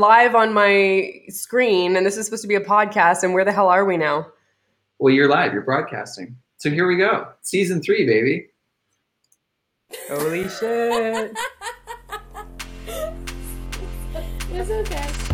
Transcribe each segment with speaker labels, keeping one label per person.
Speaker 1: live on my screen, and this is supposed to be a podcast. And where the hell are we now?
Speaker 2: Well, you're live. You're broadcasting. So here we go. Season three, baby.
Speaker 1: Holy shit!
Speaker 3: It's okay.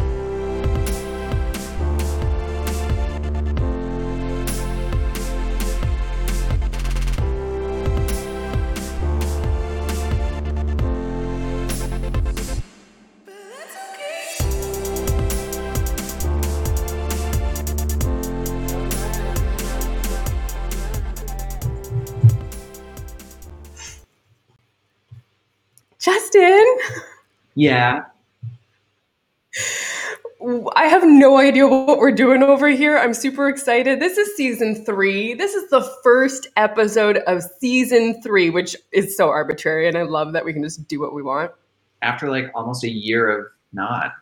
Speaker 2: Yeah.
Speaker 1: I have no idea what we're doing over here. I'm super excited. This is season three. This is the first episode of season three, which is so arbitrary, and I love that we can just do what we want.
Speaker 2: After like almost a year of not.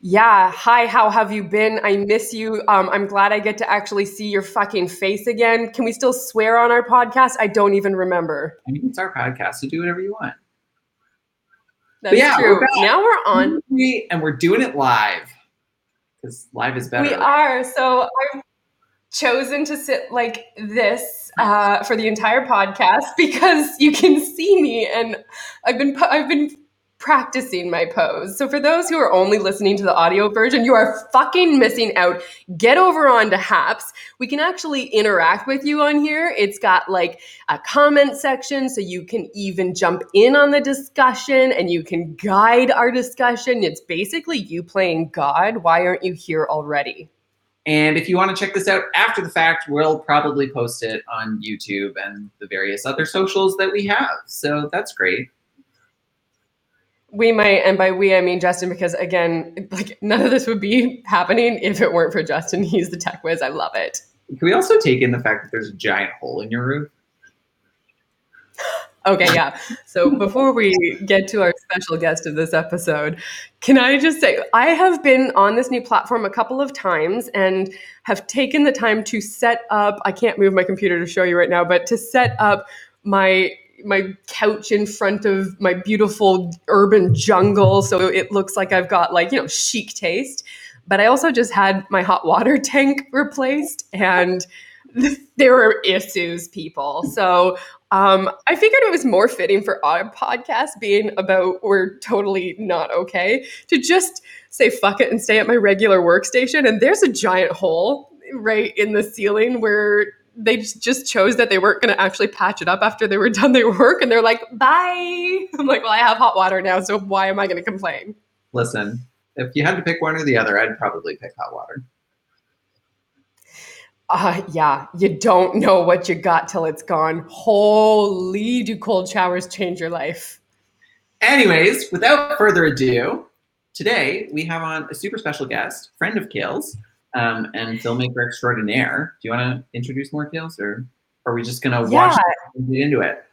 Speaker 1: Yeah. Hi, how have you been? I miss you. Um, I'm glad I get to actually see your fucking face again. Can we still swear on our podcast? I don't even remember.
Speaker 2: I mean, it's our podcast, so do whatever you want.
Speaker 1: That's
Speaker 2: yeah,
Speaker 1: true.
Speaker 2: we're.
Speaker 1: Now we're on.
Speaker 2: And we're doing it live because live is better.
Speaker 1: We are. So I've chosen to sit like this uh, for the entire podcast because you can see me, and I've been I've been practicing my pose. So for those who are only listening to the audio version, you are fucking missing out. Get over onto Haps. We can actually interact with you on here. It's got like a comment section so you can even jump in on the discussion and you can guide our discussion. It's basically you playing God. Why aren't you here already?
Speaker 2: And if you want to check this out after the fact, we'll probably post it on YouTube and the various other socials that we have. So that's great.
Speaker 1: We might, and by we I mean Justin, because again, like none of this would be happening if it weren't for Justin. He's the tech whiz. I love it.
Speaker 2: Can we also take in the fact that there's a giant hole in your roof?
Speaker 1: Okay, yeah. So before we get to our special guest of this episode, can I just say I have been on this new platform a couple of times and have taken the time to set up. I can't move my computer to show you right now, but to set up my my couch in front of my beautiful urban jungle so it looks like I've got like, you know, chic taste. But I also just had my hot water tank replaced and there were issues, people. So um, I figured it was more fitting for our podcast being about we're totally not okay to just say fuck it and stay at my regular workstation. And there's a giant hole right in the ceiling where they just chose that they weren't going to actually patch it up after they were done their work. And they're like, bye. I'm like, well, I have hot water now. So why am I going to complain?
Speaker 2: Listen, if you had to pick one or the other, I'd probably pick hot water.
Speaker 1: Uh, yeah, you don't know what you got till it's gone. Holy, do cold showers change your life?
Speaker 2: Anyways, without further ado, today we have on a super special guest, friend of Kale's, um, and filmmaker extraordinaire. Do you want to introduce more Kales, or are we just gonna
Speaker 1: Yeah.
Speaker 2: watch get into it?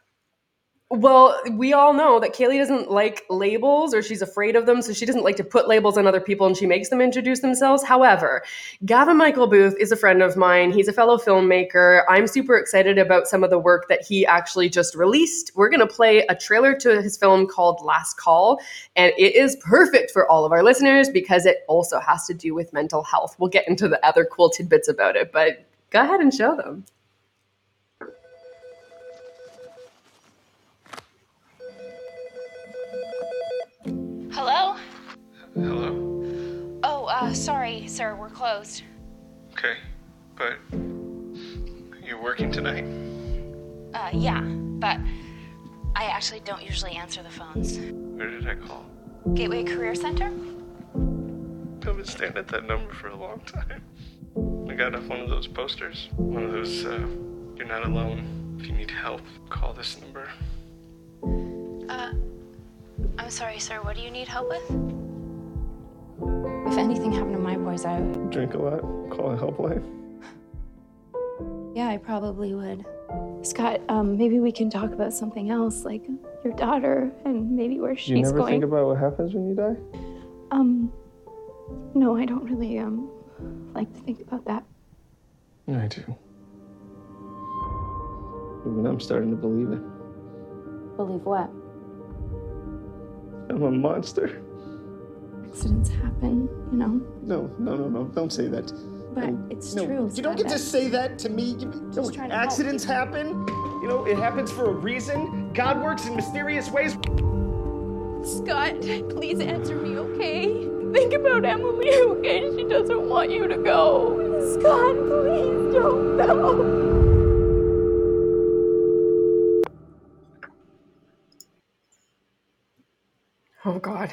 Speaker 1: Well, we all know that Kaylee doesn't like labels or she's afraid of them, so she doesn't like to put labels on other people and she makes them introduce themselves. However, Gavin Michael Booth is a friend of mine. He's a fellow filmmaker. I'm super excited about some of the work that he actually just released. We're going to play a trailer to his film called Last Call, and it is perfect for all of our listeners because it also has to do with mental health. We'll get into the other cool tidbits about it, but go ahead and show them.
Speaker 4: Hello?
Speaker 5: Hello.
Speaker 4: Oh, uh, sorry, sir, we're closed.
Speaker 5: Okay, but you're working tonight?
Speaker 4: Uh, yeah, but I actually don't usually answer the phones.
Speaker 5: Where did I call?
Speaker 4: Gateway Career Center?
Speaker 5: I've been staring at that number for a long time. I got off one of those posters. One of those, uh, you're not alone. If you need help, call this number.
Speaker 4: Uh, I'm sorry, sir, what do you need help with?
Speaker 3: If anything happened to my boys, I would.
Speaker 5: Drink a lot, call a help helpline.
Speaker 3: Yeah, I probably would. Scott, um, maybe we can talk about something else, like your daughter and maybe where she's going.
Speaker 5: You never
Speaker 3: going.
Speaker 5: think about what happens when you die?
Speaker 3: um, no, I don't really um like to think about that.
Speaker 5: I do. Even I'm starting to believe it.
Speaker 3: Believe what?
Speaker 5: I'm a monster.
Speaker 3: accidents happen, you know?
Speaker 6: No, no, no, no. Don't say that.
Speaker 3: But
Speaker 6: No,
Speaker 3: it's
Speaker 6: no,
Speaker 3: true.
Speaker 6: You don't get to say that to me. You- no,
Speaker 3: Just to
Speaker 6: accidents
Speaker 3: you.
Speaker 6: happen. You know, it happens for a reason. God works in mysterious ways.
Speaker 3: Scott, please answer me, okay? Think about Emily, okay? She doesn't want you to go. Scott, please don't go.
Speaker 1: Oh God.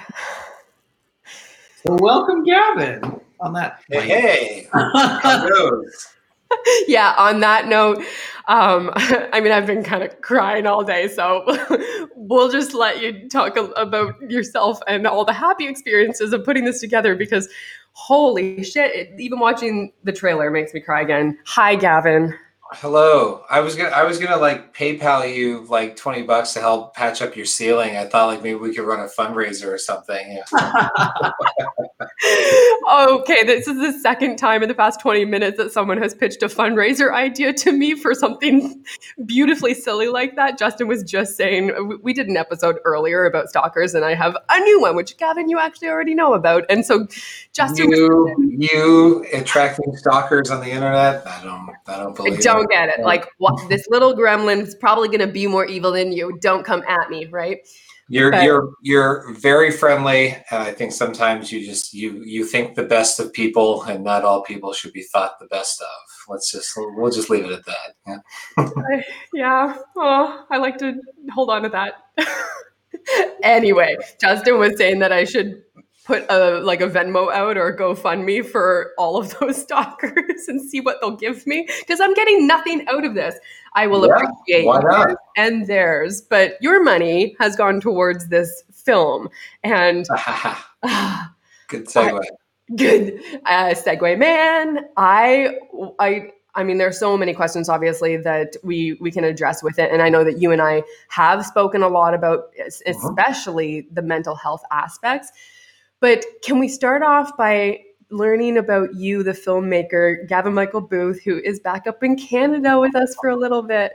Speaker 2: So welcome, Gavin. On that.
Speaker 7: Hey, how goes?
Speaker 1: yeah, on that note, um, I mean, I've been kind of crying all day, so we'll just let you talk a- about yourself and all the happy experiences of putting this together because holy shit, it, even watching the trailer makes me cry again. Hi, Gavin.
Speaker 7: Hello. I was gonna I was gonna like PayPal you like twenty bucks to help patch up your ceiling. I thought like maybe we could run a fundraiser or something.
Speaker 1: Okay, this is the second time in the past 20 minutes that someone has pitched a fundraiser idea to me for something beautifully silly like that. Justin was just saying, we- did an episode earlier about stalkers, and I have a new one, which Gavin, you actually already know about. And so Justin was
Speaker 7: You you attracting stalkers on the internet? I don't I don't
Speaker 1: I
Speaker 7: believe
Speaker 1: don't get it. Like, what, this little gremlin is probably going to be more evil than you. Don't come at me, right?
Speaker 7: You're
Speaker 1: But-
Speaker 7: you're you're very friendly, and I think sometimes you just you you think the best of people, and not all people should be thought the best of. Let's just we'll just leave it at that. Yeah.
Speaker 1: I- yeah. Oh, I like to hold on to that. anyway, Justin was saying that I should put a like a Venmo out or GoFundMe for all of those stalkers and see what they'll give me because I'm getting nothing out of this. I will
Speaker 7: Yeah,
Speaker 1: appreciate
Speaker 7: why not?
Speaker 1: yours and theirs, but your money has gone towards this film and
Speaker 7: Good segue.
Speaker 1: good uh, segue man i i i mean there's so many questions obviously that we we can address with it and i know that you and i have spoken a lot about es- especially the mental health aspects but can we start off by learning about you the filmmaker gavin michael booth who is back up in canada with us for a little bit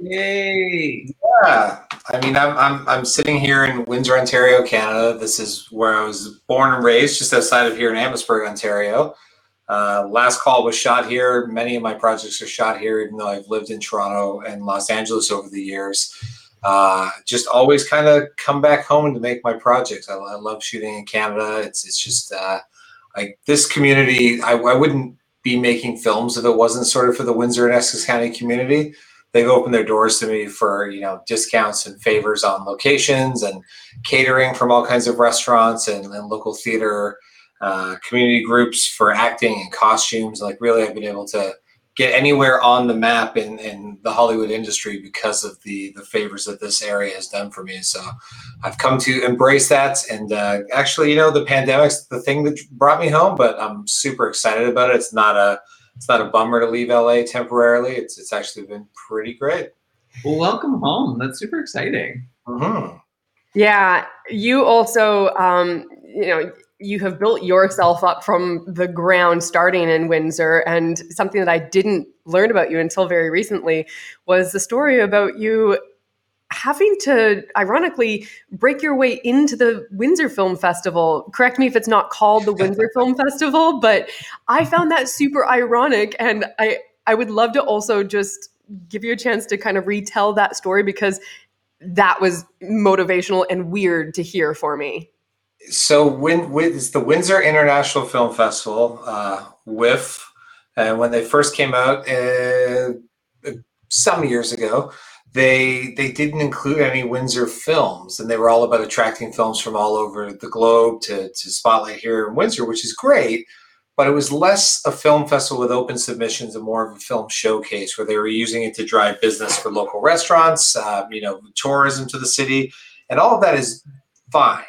Speaker 2: Yay!
Speaker 7: Yeah, I mean, I'm, I'm I'm sitting here in Windsor, Ontario, Canada. This is where I was born and raised, just outside of here in Amherstburg, Ontario. Uh, last call was shot here. Many of my projects are shot here, even though I've lived in Toronto and Los Angeles over the years. Uh, just always kind of come back home to make my projects. I, I love shooting in Canada. It's it's just uh, like this community. I, I wouldn't be making films if it wasn't sort of for the Windsor and Essex County community they've opened their doors to me for you know discounts and favors on locations and catering from all kinds of restaurants and, and local theater uh, community groups for acting and costumes like really i've been able to get anywhere on the map in, in the hollywood industry because of the the favors that this area has done for me so i've come to embrace that and uh, actually you know the pandemic's the thing that brought me home but i'm super excited about it it's not a it's not a bummer to leave LA temporarily. It's it's actually been pretty great.
Speaker 2: Well, welcome home. That's super exciting.
Speaker 7: Mhm.
Speaker 1: Yeah, you also, um, you know, you have built yourself up from the ground starting in Windsor. And something that I didn't learn about you until very recently was the story about you having to, ironically, break your way into the Windsor Film Festival. Correct me if it's not called the Windsor Film Festival, but I found that super ironic. And I, I would love to also just give you a chance to kind of retell that story because that was motivational and weird to hear for me.
Speaker 7: So when, it's the Windsor International Film Festival, uh, WIF, and when they first came out uh, some years ago, they they didn't include any Windsor films, and they were all about attracting films from all over the globe to to spotlight here in Windsor, which is great. But it was less a film festival with open submissions and more of a film showcase where they were using it to drive business for local restaurants, uh, you know, tourism to the city, and all of that is fine.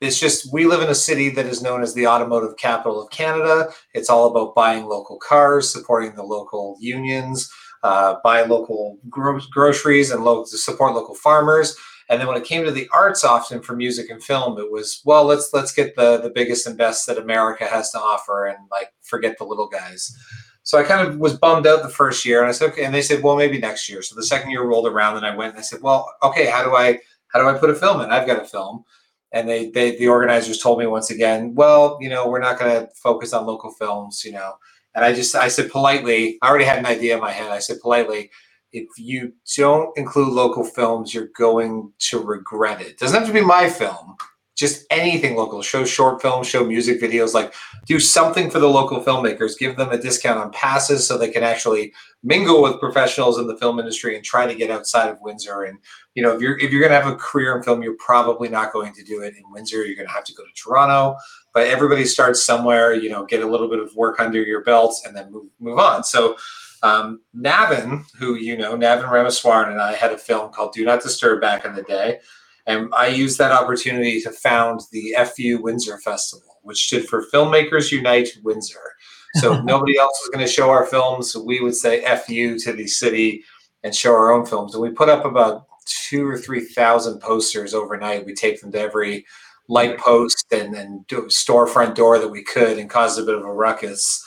Speaker 7: It's just we live in a city that is known as the automotive capital of Canada. It's all about buying local cars, supporting the local unions, uh, buy local gro- groceries, and lo- support local farmers. And then when it came to the arts, often for music and film, it was well, let's let's get the the biggest and best that America has to offer, and like forget the little guys. So I kind of was bummed out the first year, and I said, okay. And they said, well, maybe next year. So the second year rolled around, and I went and I said, well, okay, how do I how do I put a film in? I've got a film. And they, they the organizers told me once again, well, you know, we're not going to focus on local films, you know. And I just I said politely, I already had an idea in my head. I said politely, if you don't include local films, you're going to regret it. Doesn't have to be my film, just anything local. Show short films, show music videos, like do something for the local filmmakers. Give them a discount on passes so they can actually mingle with professionals in the film industry and try to get outside of Windsor. And you know, if you're if you're going to have a career in film, you're probably not going to do it in Windsor. You're going to have to go to Toronto. But everybody starts somewhere. You know, get a little bit of work under your belt, and then move move on. So. Um, Navin, who you know, Navin Ramaswaran and I had a film called Do Not Disturb back in the day. And I used that opportunity to found the FU Windsor Festival, which stood for Filmmakers Unite Windsor. So nobody else was going to show our films. So we would say FU to the city and show our own films. And we put up about two or 3,000 posters overnight. We taped them to every light post and, and storefront door that we could and caused a bit of a ruckus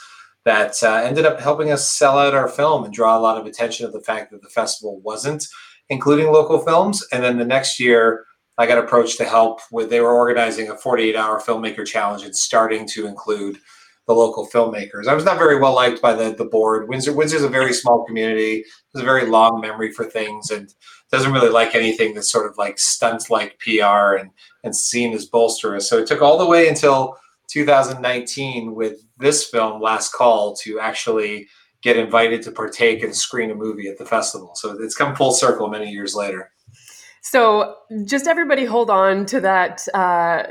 Speaker 7: that uh, ended up helping us sell out our film and draw a lot of attention to the fact that the festival wasn't including local films. And then the next year, I got approached to help with, they were organizing a 48 hour filmmaker challenge and starting to include the local filmmakers. I was not very well liked by the, the board. Windsor Windsor's a very small community. There's a very long memory for things and doesn't really like anything that's sort of like stunt like PR and, and seen as bolsterous. So it took all the way until 2019 with this film, Last Call, to actually get invited to partake and screen a movie at the festival. So it's come full circle many years later.
Speaker 1: So, just everybody hold on to that. Uh,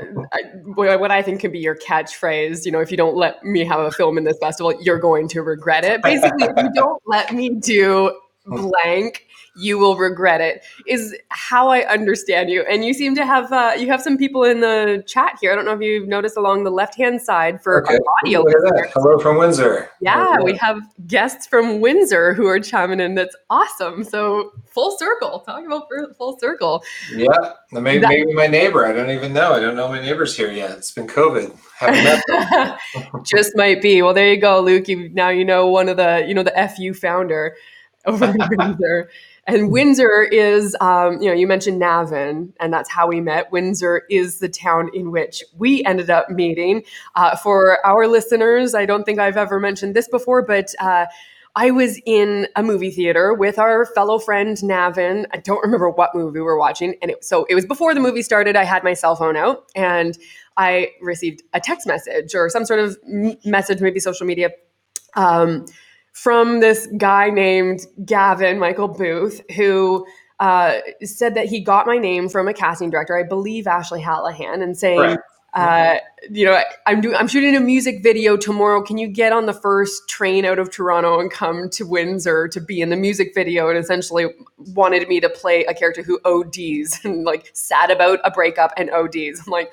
Speaker 1: what I think could be your catchphrase. You know, if you don't let me have a film in this festival, you're going to regret it. Basically, if you don't let me do blank, you will regret it is how i understand you. And you seem to have uh, you have some people in the chat here. I don't know if you've noticed along the left hand side for
Speaker 7: okay. audio hello from windsor.
Speaker 1: Yeah we have guests from windsor who are chiming in. That's awesome. So full circle. Talking about full circle.
Speaker 7: Yeah maybe, that, maybe my neighbor. I don't even know. I don't know my neighbors here yet. It's been covid.
Speaker 1: Just might be. Well there you go luke. You, now you know one of the you know the fu founder over in windsor and Windsor is, um, you know, you mentioned Navin, and that's how we met. Windsor is the town in which we ended up meeting. Uh, for our listeners, I don't think I've ever mentioned this before, but uh, I was in a movie theater with our fellow friend Navin. I don't remember what movie we were watching, and it, so it was before the movie started. I had my cell phone out, and I received a text message or some sort of message, maybe social media. Um, from this guy named Gavin Michael Booth, who uh, said that he got my name from a casting director, I believe Ashley Hallahan, and saying, right. uh, you know, I'm doing, I'm shooting a music video tomorrow. Can you get on the first train out of Toronto and come to Windsor to be in the music video? And essentially wanted me to play a character who ODs and like sad about a breakup and ODs. I'm like,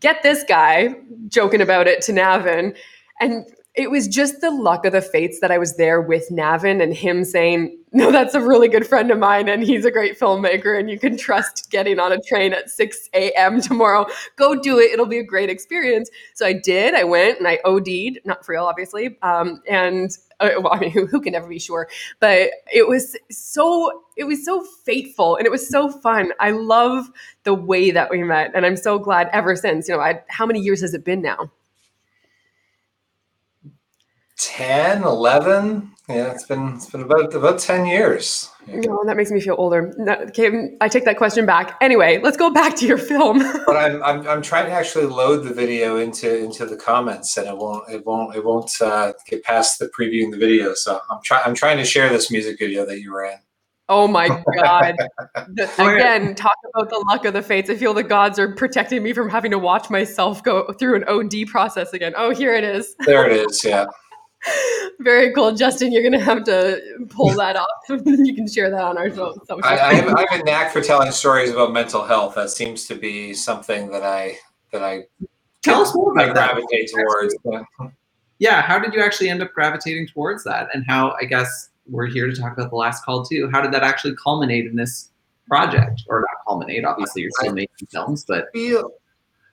Speaker 1: get this guy joking about it to Navin. And it was just the luck of the fates that I was there with Navin and him saying, No, that's a really good friend of mine and he's a great filmmaker and you can trust getting on a train at 6 a.m. tomorrow. Go do it. It'll be a great experience. So I did. I went and I OD'd, not for real, obviously. Um, and uh, well, I mean, who, who can ever be sure? But it was so it was so fateful and it was so fun. I love the way that we met, and I'm so glad ever since. You know, I, how many years has it been now?
Speaker 7: 10 11 yeah it's been it's been about about 10 years
Speaker 1: no that makes me feel older okay i take that question back anyway let's go back to your film
Speaker 7: but I'm, I'm i'm trying to actually load the video into into the comments and it won't it won't it won't uh, get past the previewing the video so i'm trying i'm trying to share this music video that you were in
Speaker 1: Oh my God. Again, talk about the luck of the fates. I feel the gods are protecting me from having to watch myself go through an OD process again. Oh, here it is.
Speaker 7: There it is. Yeah.
Speaker 1: Very cool, Justin. You're gonna have to pull that off. you can share that on our show.
Speaker 7: I, I, have, I have a knack for telling stories about mental health. That seems to be something that I that I
Speaker 2: tell us more about
Speaker 7: I gravitate towards.
Speaker 2: Yeah, how did you actually end up gravitating towards that, and how? I guess we're here to talk about the last call too. How did that actually culminate in this project, or not culminate? Obviously, you're still I making films, but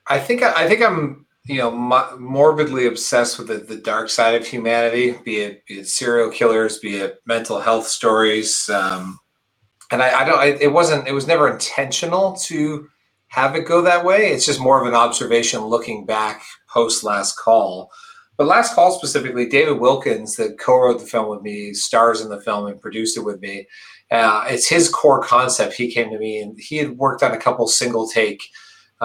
Speaker 7: I think I think I'm you know morbidly obsessed with the, the dark side of humanity be it, be it serial killers be it mental health stories um, and I, I don't I, it wasn't it was never intentional to have it go that way. It's just more of an observation looking back post last call. But last call specifically, David Wilkins, that co-wrote the film with me, stars in the film and produced it with me. Uh, it's his core concept. He came to me and he had worked on a couple single take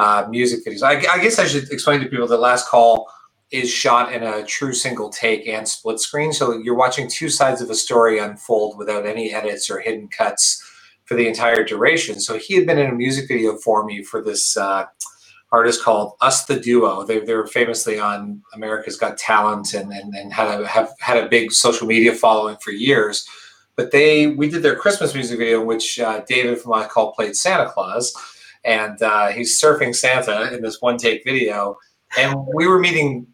Speaker 7: uh, music videos. I, I, guess I should explain to people that last call is shot in a true single take and split screen. So you're watching two sides of a story unfold without any edits or hidden cuts for the entire duration. So he had been in a music video for me for this uh, artist called Us the Duo. They, they were famously on America's Got Talent and, and, and had a have had a big social media following for years. But they we did their Christmas music video, which uh, David from I Call played Santa Claus, and uh, he's surfing Santa in this one take video. And we were meeting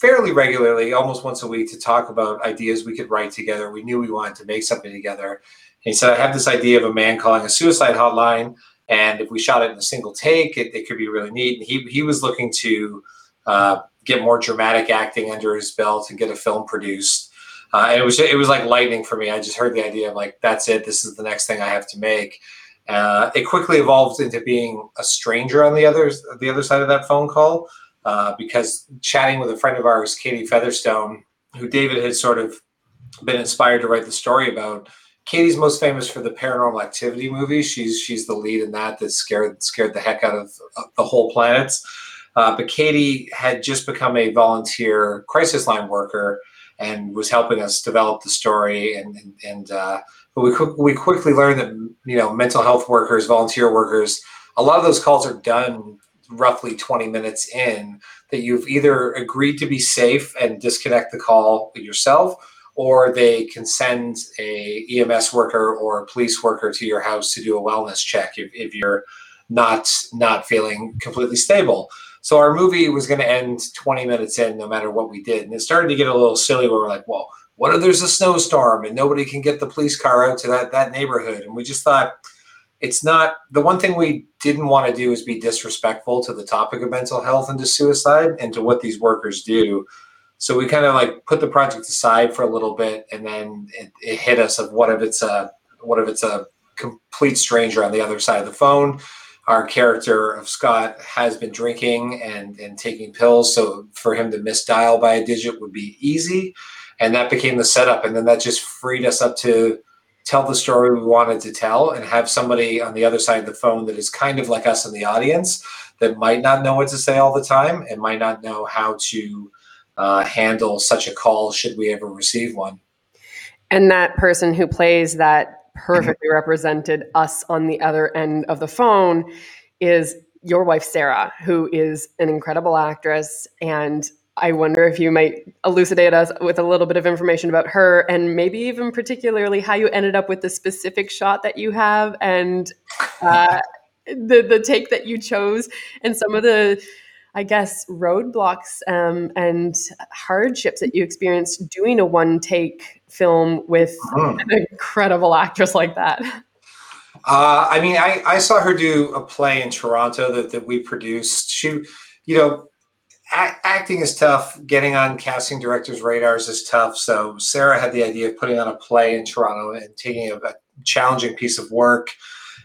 Speaker 7: fairly regularly, almost once a week, to talk about ideas we could write together. We knew we wanted to make something together. he said, I have this idea of a man calling a suicide hotline. And if we shot it in a single take, it, it could be really neat. And he, he was looking to uh, get more dramatic acting under his belt and get a film produced. Uh, and it was it was like lightning for me. I just heard the idea of like that's it. This is the next thing I have to make. Uh, it quickly evolved into being a stranger on the other the other side of that phone call uh, because chatting with a friend of ours, Katie Featherston, who David had sort of been inspired to write the story about. Katie's most famous for the Paranormal Activity movie. She's she's the lead in that that scared scared the heck out of, the whole planets. Uh, but Katie had just become a volunteer crisis line worker and was helping us develop the story. And and, and uh, but we we quickly learned that you know mental health workers, volunteer workers, a lot of those calls are done roughly 20 minutes in that you've either agreed to be safe and disconnect the call yourself or they can send a EMS worker or a police worker to your house to do a wellness check if, if you're not not feeling completely stable. So our movie was going to end 20 minutes in, no matter what we did, and it started to get a little silly. Where we're like, "Well, what if there's a snowstorm and nobody can get the police car out to that that neighborhood?" And we just thought it's not the one thing we didn't want to do is be disrespectful to the topic of mental health and to suicide and to what these workers do. So we kind of like put the project aside for a little bit, and then it, it hit us of what if it's a what if it's a complete stranger on the other side of the phone. Our character of Scott has been drinking and and taking pills, so for him to misdial by a digit would be easy, and that became the setup. And then that just freed us up to tell the story we wanted to tell and have somebody on the other side of the phone that is kind of like us in the audience that might not know what to say all the time and might not know how to uh, handle such a call should we ever receive one.
Speaker 1: And that person who plays that perfectly represented us on the other end of the phone is your wife, Sarah, who is an incredible actress and I wonder if you might elucidate us with a little bit of information about her and maybe even particularly how you ended up with the specific shot that you have and uh, the the take that you chose and some of the I guess roadblocks um, and hardships that you experienced doing a one take film with oh. an incredible actress like that.
Speaker 7: Uh, I mean, I, I saw her do a play in Toronto that, that we produced. She, you know, acting is tough. Getting on casting directors' radars is tough. So Sarah had the idea of putting on a play in Toronto and taking a, a challenging piece of work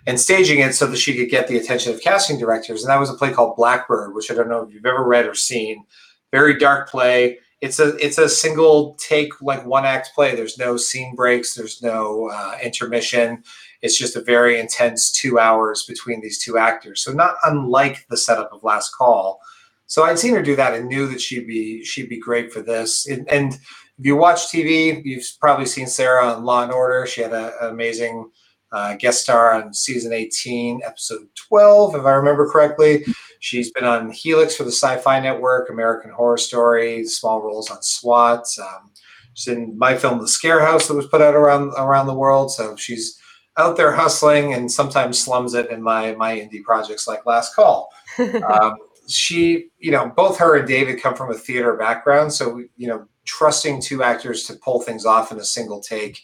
Speaker 7: and staging it so that she could get the attention of casting directors. And that was a play called Blackbird, which I don't know if you've ever read or seen. Very dark play. It's a it's a single take, like one act play. There's no scene breaks. There's no uh, intermission. It's just a very intense two hours between these two actors. So not unlike the setup of Last Call so I'd seen her do that and knew that she'd be she'd be great for this. And, and if you watch TV, you've probably seen Sarah on Law and Order. She had a, an amazing uh, guest star on season 18, episode 12, if I remember correctly. She's been on Helix for the Sci-Fi Network, American Horror Story, small roles on SWAT. Um, she's in my film, The Scarehouse, that was put out around around the world. So she's out there hustling and sometimes slums it in my my indie projects like Last Call. Um, she, you know, both her and David come from a theater background. So, you know, trusting two actors to pull things off in a single take,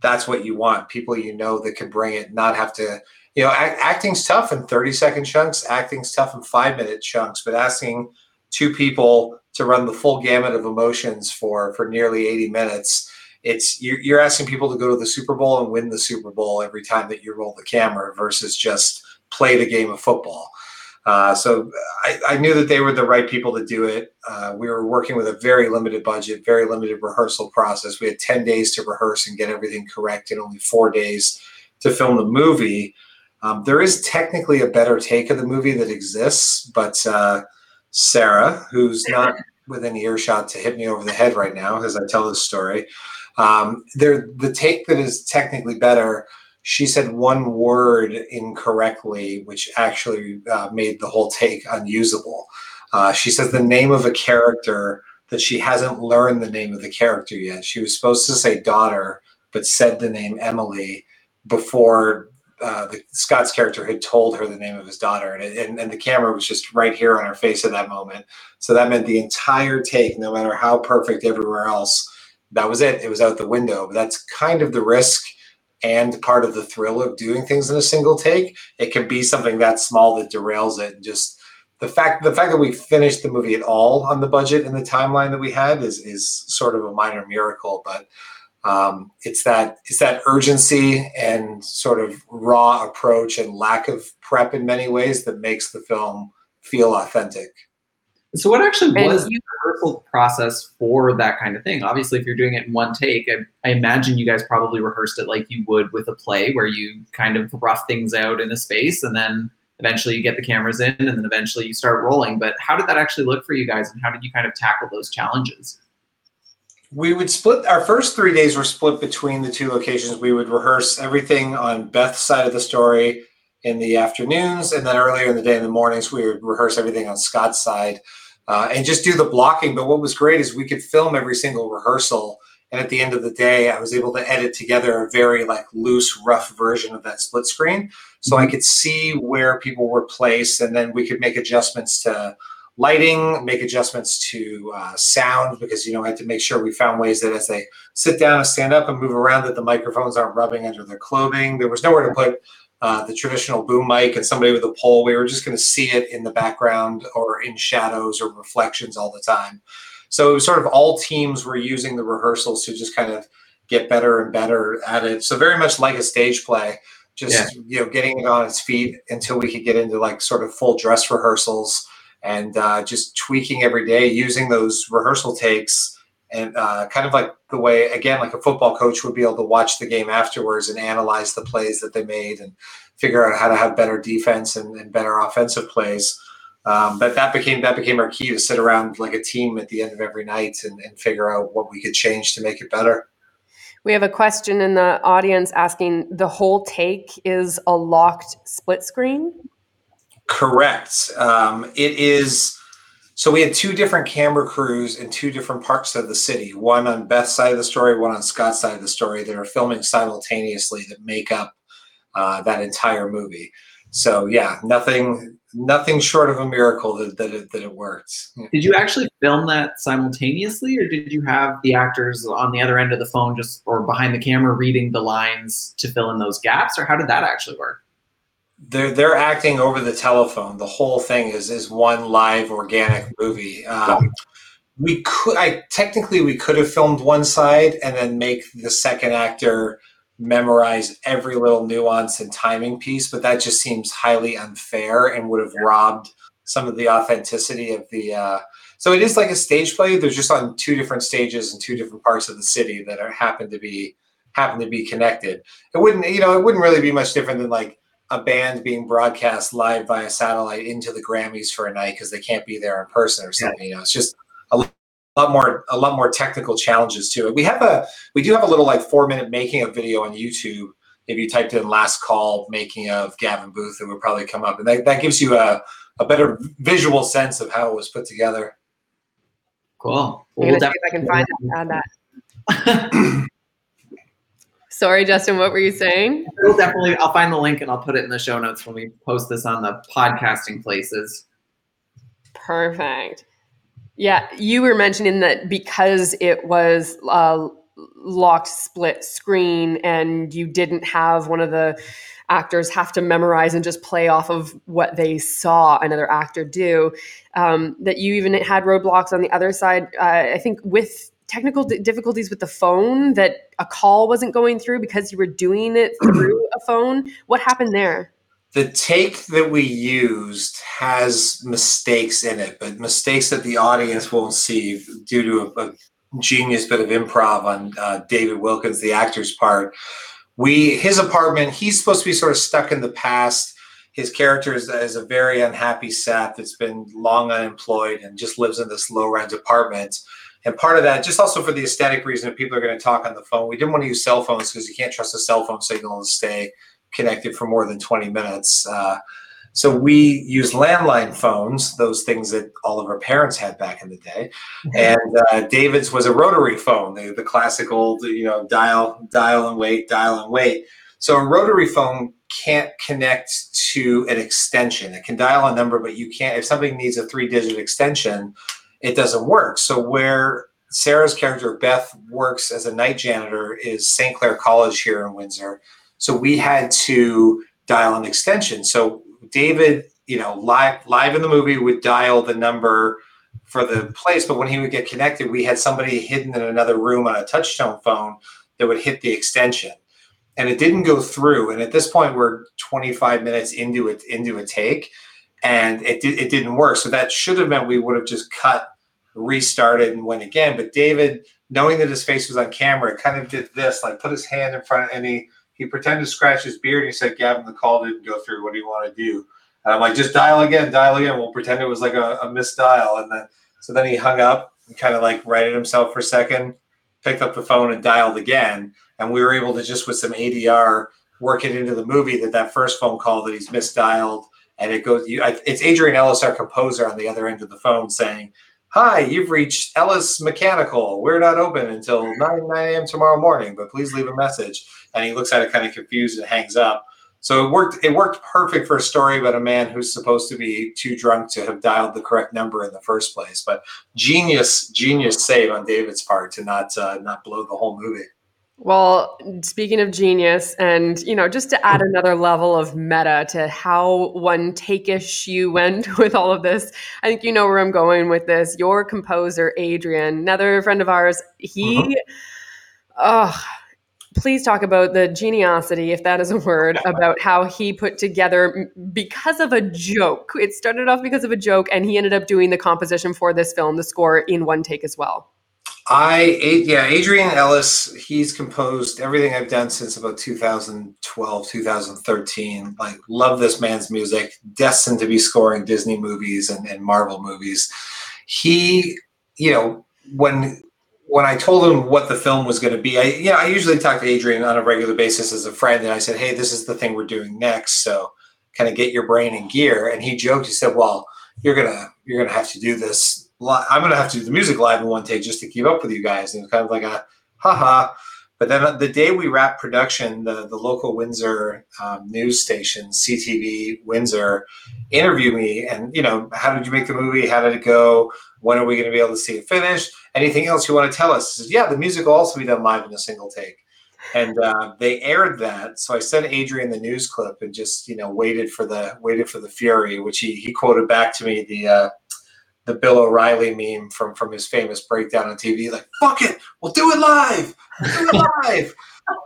Speaker 7: that's what you want. People you know that can bring it, not have to, you know, act, acting's tough in 30 second chunks, acting's tough in five minute chunks, but asking two people to run the full gamut of emotions for for nearly 80 minutes it's you're, you're asking people to go to the super bowl and win the super bowl every time that you roll the camera versus just play the game of football Uh, so I, I, knew that they were the right people to do it. Uh, we were working with a very limited budget, very limited rehearsal process. We had 10 days to rehearse and get everything correct, and only four days to film the movie. Um, there is technically a better take of the movie that exists, but uh, Sarah, who's not within earshot to hit me over the head right now as I tell this story, um, there the take that is technically better she said one word incorrectly, which actually uh, made the whole take unusable. Uh, she says the name of a character that she hasn't learned the name of the character yet. She was supposed to say daughter, but said the name Emily before uh, the Scott's character had told her the name of his daughter, and, and and the camera was just right here on her face at that moment. So that meant the entire take, no matter how perfect everywhere else, that was it. It was out the window. But that's kind of the risk and part of the thrill of doing things in a single take. It can be something that small that derails it. And just the fact the fact that we finished the movie at all on the budget and the timeline that we had is is sort of a minor miracle. But um, it's that it's that urgency and sort of raw approach and lack of prep in many ways that makes the film feel authentic.
Speaker 2: So, what actually was you, the rehearsal process for that kind of thing? Obviously, if you're doing it in one take, I, I, imagine you guys probably rehearsed it like you would with a play, where you kind of rough things out in a space, and then eventually you get the cameras in, and then eventually you start rolling. But how did that actually look for you guys, and how did you kind of tackle those challenges?
Speaker 7: We would split our first three days were split between the two locations. We would rehearse everything on Beth's side of the story in the afternoons, and then earlier in the day in the mornings, we would rehearse everything on Scott's side uh, and just do the blocking. But what was great is we could film every single rehearsal, and at the end of the day, I was able to edit together a very like loose, rough version of that split screen, so I could see where people were placed, and then we could make adjustments to lighting, make adjustments to uh, sound because you know I had to make sure we found ways that as they sit down and stand up and move around, that the microphones aren't rubbing under their clothing. There was nowhere to put uh, the traditional boom mic and somebody with a pole. We were just going to see it in the background or in shadows or reflections all the time. So it was sort of all teams were using the rehearsals to just kind of get better and better at it. So very much like a stage play, just yeah. you know getting it on its feet until we could get into like sort of full dress rehearsals and uh, just tweaking every day, using those rehearsal takes and uh, kind of like the way again like a football coach would be able to watch the game afterwards and analyze the plays that they made and figure out how to have better defense and, and better offensive plays. Um, but that became that became our key to sit around like a team at the end of every night and, and figure out what we could change to make it better.
Speaker 1: We have a question in the audience asking the whole take is a locked split screen?
Speaker 7: Correct. Um, it is so we had two different camera crews in two different parts of the city, one on Beth's side of the story, one on Scott's side of the story that are filming simultaneously that make up uh, that entire movie. So yeah, nothing nothing short of a miracle that, that, it, that it worked.
Speaker 2: Did you actually film that simultaneously or did you have the actors on the other end of the phone just or behind the camera reading the lines to fill in those gaps or how did that actually work?
Speaker 7: They're they're acting over the telephone. The whole thing is is one live organic movie. Um, we could, I technically we could have filmed one side and then make the second actor memorize every little nuance and timing piece, but that just seems highly unfair and would have robbed some of the authenticity of the. Uh, so it is like a stage play. They're just on two different stages in two different parts of the city that are happen to be happen to be connected. It wouldn't, you know, it wouldn't really be much different than like a band being broadcast live via satellite into the Grammys for a night because they can't be there in person or something. Yeah. You know, it's just a lot more a lot more technical challenges to it. We have a we do have a little like four minute making of video on YouTube. If you typed in last call making of Gavin Booth, it would probably come up, and that, that gives you a, a better visual sense of how it was put together.
Speaker 2: Cool.
Speaker 1: Well, we'll see if I can find that. Sorry, Justin, what were you saying?
Speaker 2: We'll definitely, I'll find the link and I'll put it in the show notes when we post this on the podcasting places.
Speaker 1: Perfect. Yeah, you were mentioning that because it was a locked split screen and you didn't have one of the actors have to memorize and just play off of what they saw another actor do, um, that you even had roadblocks on the other side. Uh, I think with technical difficulties with the phone that a call wasn't going through because you were doing it through a phone. What happened there?
Speaker 7: the take that we used has mistakes in it, but mistakes that the audience won't see due to a, a genius bit of improv on uh, David Wilkins, the actor's part. We his apartment. He's supposed to be sort of stuck in the past. His character is, is a very unhappy sap that's been long unemployed and just lives in this low rent apartment. And part of that, just also for the aesthetic reason, that people are going to talk on the phone. We didn't want to use cell phones because you can't trust a cell phone signal to stay connected for more than 20 minutes. Uh, so we use landline phones, those things that all of our parents had back in the day. And uh, David's was a rotary phone, the, the classic old, you know, dial, dial and wait, dial and wait. So a rotary phone can't connect to an extension. It can dial a number, but you can't. If something needs a three-digit extension, it doesn't work. So where Sarah's character Beth works as a night janitor is St. Clair College here in Windsor. So we had to dial an extension. So David, you know, live live in the movie would dial the number for the place, but when he would get connected, we had somebody hidden in another room on a touchtone phone that would hit the extension. And it didn't go through. And at this point, we're 25 minutes into it into a take, and it did, it didn't work. So that should have meant we would have just cut, restarted, and went again. But David, knowing that his face was on camera, kind of did this, like put his hand in front, and he he pretended to scratch his beard. And he said, "Gavin, the call didn't go through. What do you want to do?" And I'm like, "Just dial again, dial again. We'll pretend it was like a, a missed dial." And then so then he hung up and kind of like righted himself for a second, picked up the phone and dialed again. And we were able to just with some ADR work it into the movie that that first phone call that he's misdialed and it goes. You, it's Adrian Ellis, our composer, on the other end of the phone saying. Hi, you've reached Ellis Mechanical. We're not open until 9, 9 a.m. tomorrow morning, but please leave a message and he looks at it kind of confused and hangs up. So it worked. It worked perfect for a story about a man who's supposed to be too drunk to have dialed the correct number in the first place. But genius, genius save on David's part to not uh, not blow the whole movie.
Speaker 1: Well, speaking of genius, and you know, just to add another level of meta to how one takeish you went with all of this, I think you know where I'm going with this. Your composer, Adrian, another friend of ours, he, mm-hmm. oh, please talk about the geniosity, if that is a word, about how he put together because of a joke. It started off because of a joke, and he ended up doing the composition for this film, the score in one take as well.
Speaker 7: I yeah, Adrian Ellis. He's composed everything I've done since about 2012, 2013. Like, love this man's music. Destined to be scoring Disney movies and, and Marvel movies. He, you know, when when I told him what the film was going to be, I yeah, I usually talk to Adrian on a regular basis as a friend, and I said, "Hey, this is the thing we're doing next, so kind of get your brain in gear." And he joked, he said, "Well, you're gonna you're gonna have to do this. I'm gonna have to do the music live in one take just to keep up with you guys." And it was kind of like a haha. But then the day we wrapped production, the, the local Windsor um, news station, CTV Windsor, interviewed me and, you know, how did you make the movie? How did it go? When are we going to be able to see it finished? Anything else you want to tell us? Says, yeah, the music will also be done live in a single take. And uh, they aired that. So I sent Adrian the news clip and just, you know, waited for the waited for the fury, which he, he quoted back to me the uh, the Bill O'Reilly meme from from his famous breakdown on TV, like "fuck it, we'll do it live, we'll do it live."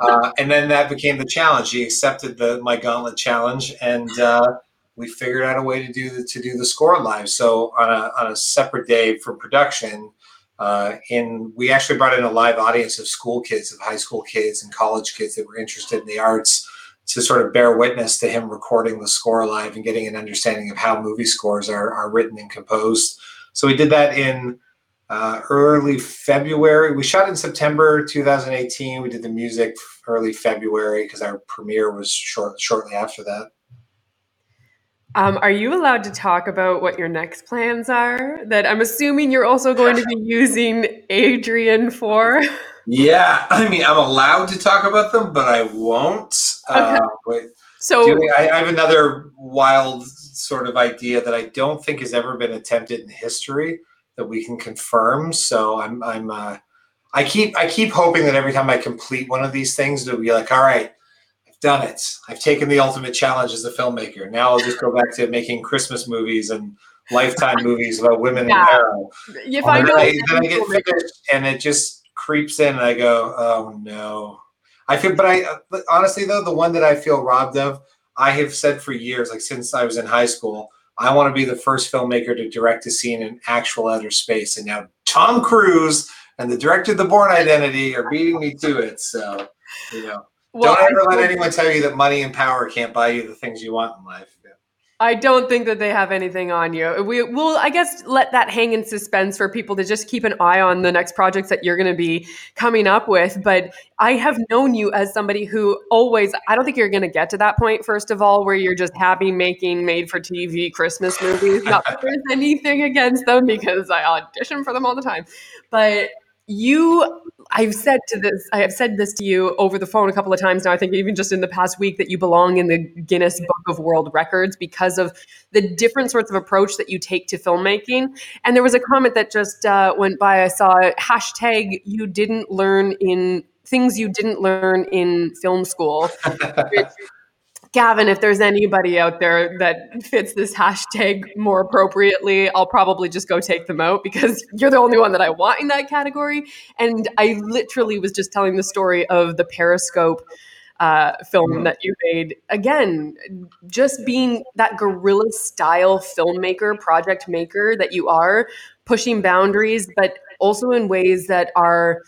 Speaker 7: uh, and then that became the challenge. He accepted the my gauntlet challenge, and uh, we figured out a way to do the to do the score live. So on a on a separate day for production, uh, and we actually brought in a live audience of school kids, of high school kids and college kids that were interested in the arts to sort of bear witness to him recording the score live and getting an understanding of how movie scores are, are written and composed. So we did that in uh, early February. We shot in September 2018. We did the music early February because our premiere was short, shortly after that.
Speaker 1: Um, are you allowed to talk about what your next plans are? That I'm assuming you're also going to be using Adrian for.
Speaker 7: Yeah, I mean, I'm allowed to talk about them, but I won't. Okay. Uh, so I, I have another wild sort of idea that I don't think has ever been attempted in history that we can confirm. So I'm I'm uh, I keep I keep hoping that every time I complete one of these things, it'll be like, all right, I've done it. I've taken the ultimate challenge as a filmmaker. Now I'll just go back to making Christmas movies and lifetime movies about women yeah. in peril. If I know, then I get finished and it just creeps in, and I go, oh no. I feel, but I honestly though the one that I feel robbed of I have said for years, like since I was in high school, I want to be the first filmmaker to direct a scene in actual outer space. And now Tom Cruise and the director of The Bourne Identity are beating me to it. So, you know,
Speaker 1: Well,
Speaker 7: don't ever let anyone tell you that money and power can't buy you the things you want in life.
Speaker 1: I don't think that they have anything on you. We will, I guess, let that hang in suspense for people to just keep an eye on the next projects that you're going to be coming up with. But I have known you as somebody who always, I don't think you're going to get to that point, first of all, where you're just happy making made for TV Christmas movies. Not there's anything against them because I audition for them all the time. But you I've said to this I have said this to you over the phone a couple of times now I think even just in the past week that you belong in the Guinness Book of World Records because of the different sorts of approach that you take to filmmaking. And there was a comment that just uh, went by I saw hashtag you didn't learn in things you didn't learn in film school Gavin, if there's anybody out there that fits this hashtag more appropriately, I'll probably just go take them out because you're the only one that I want in that category. And I literally was just telling the story of the Periscope uh, film that you made. Again, just being that guerrilla style filmmaker, project maker that you are, pushing boundaries, but also in ways that are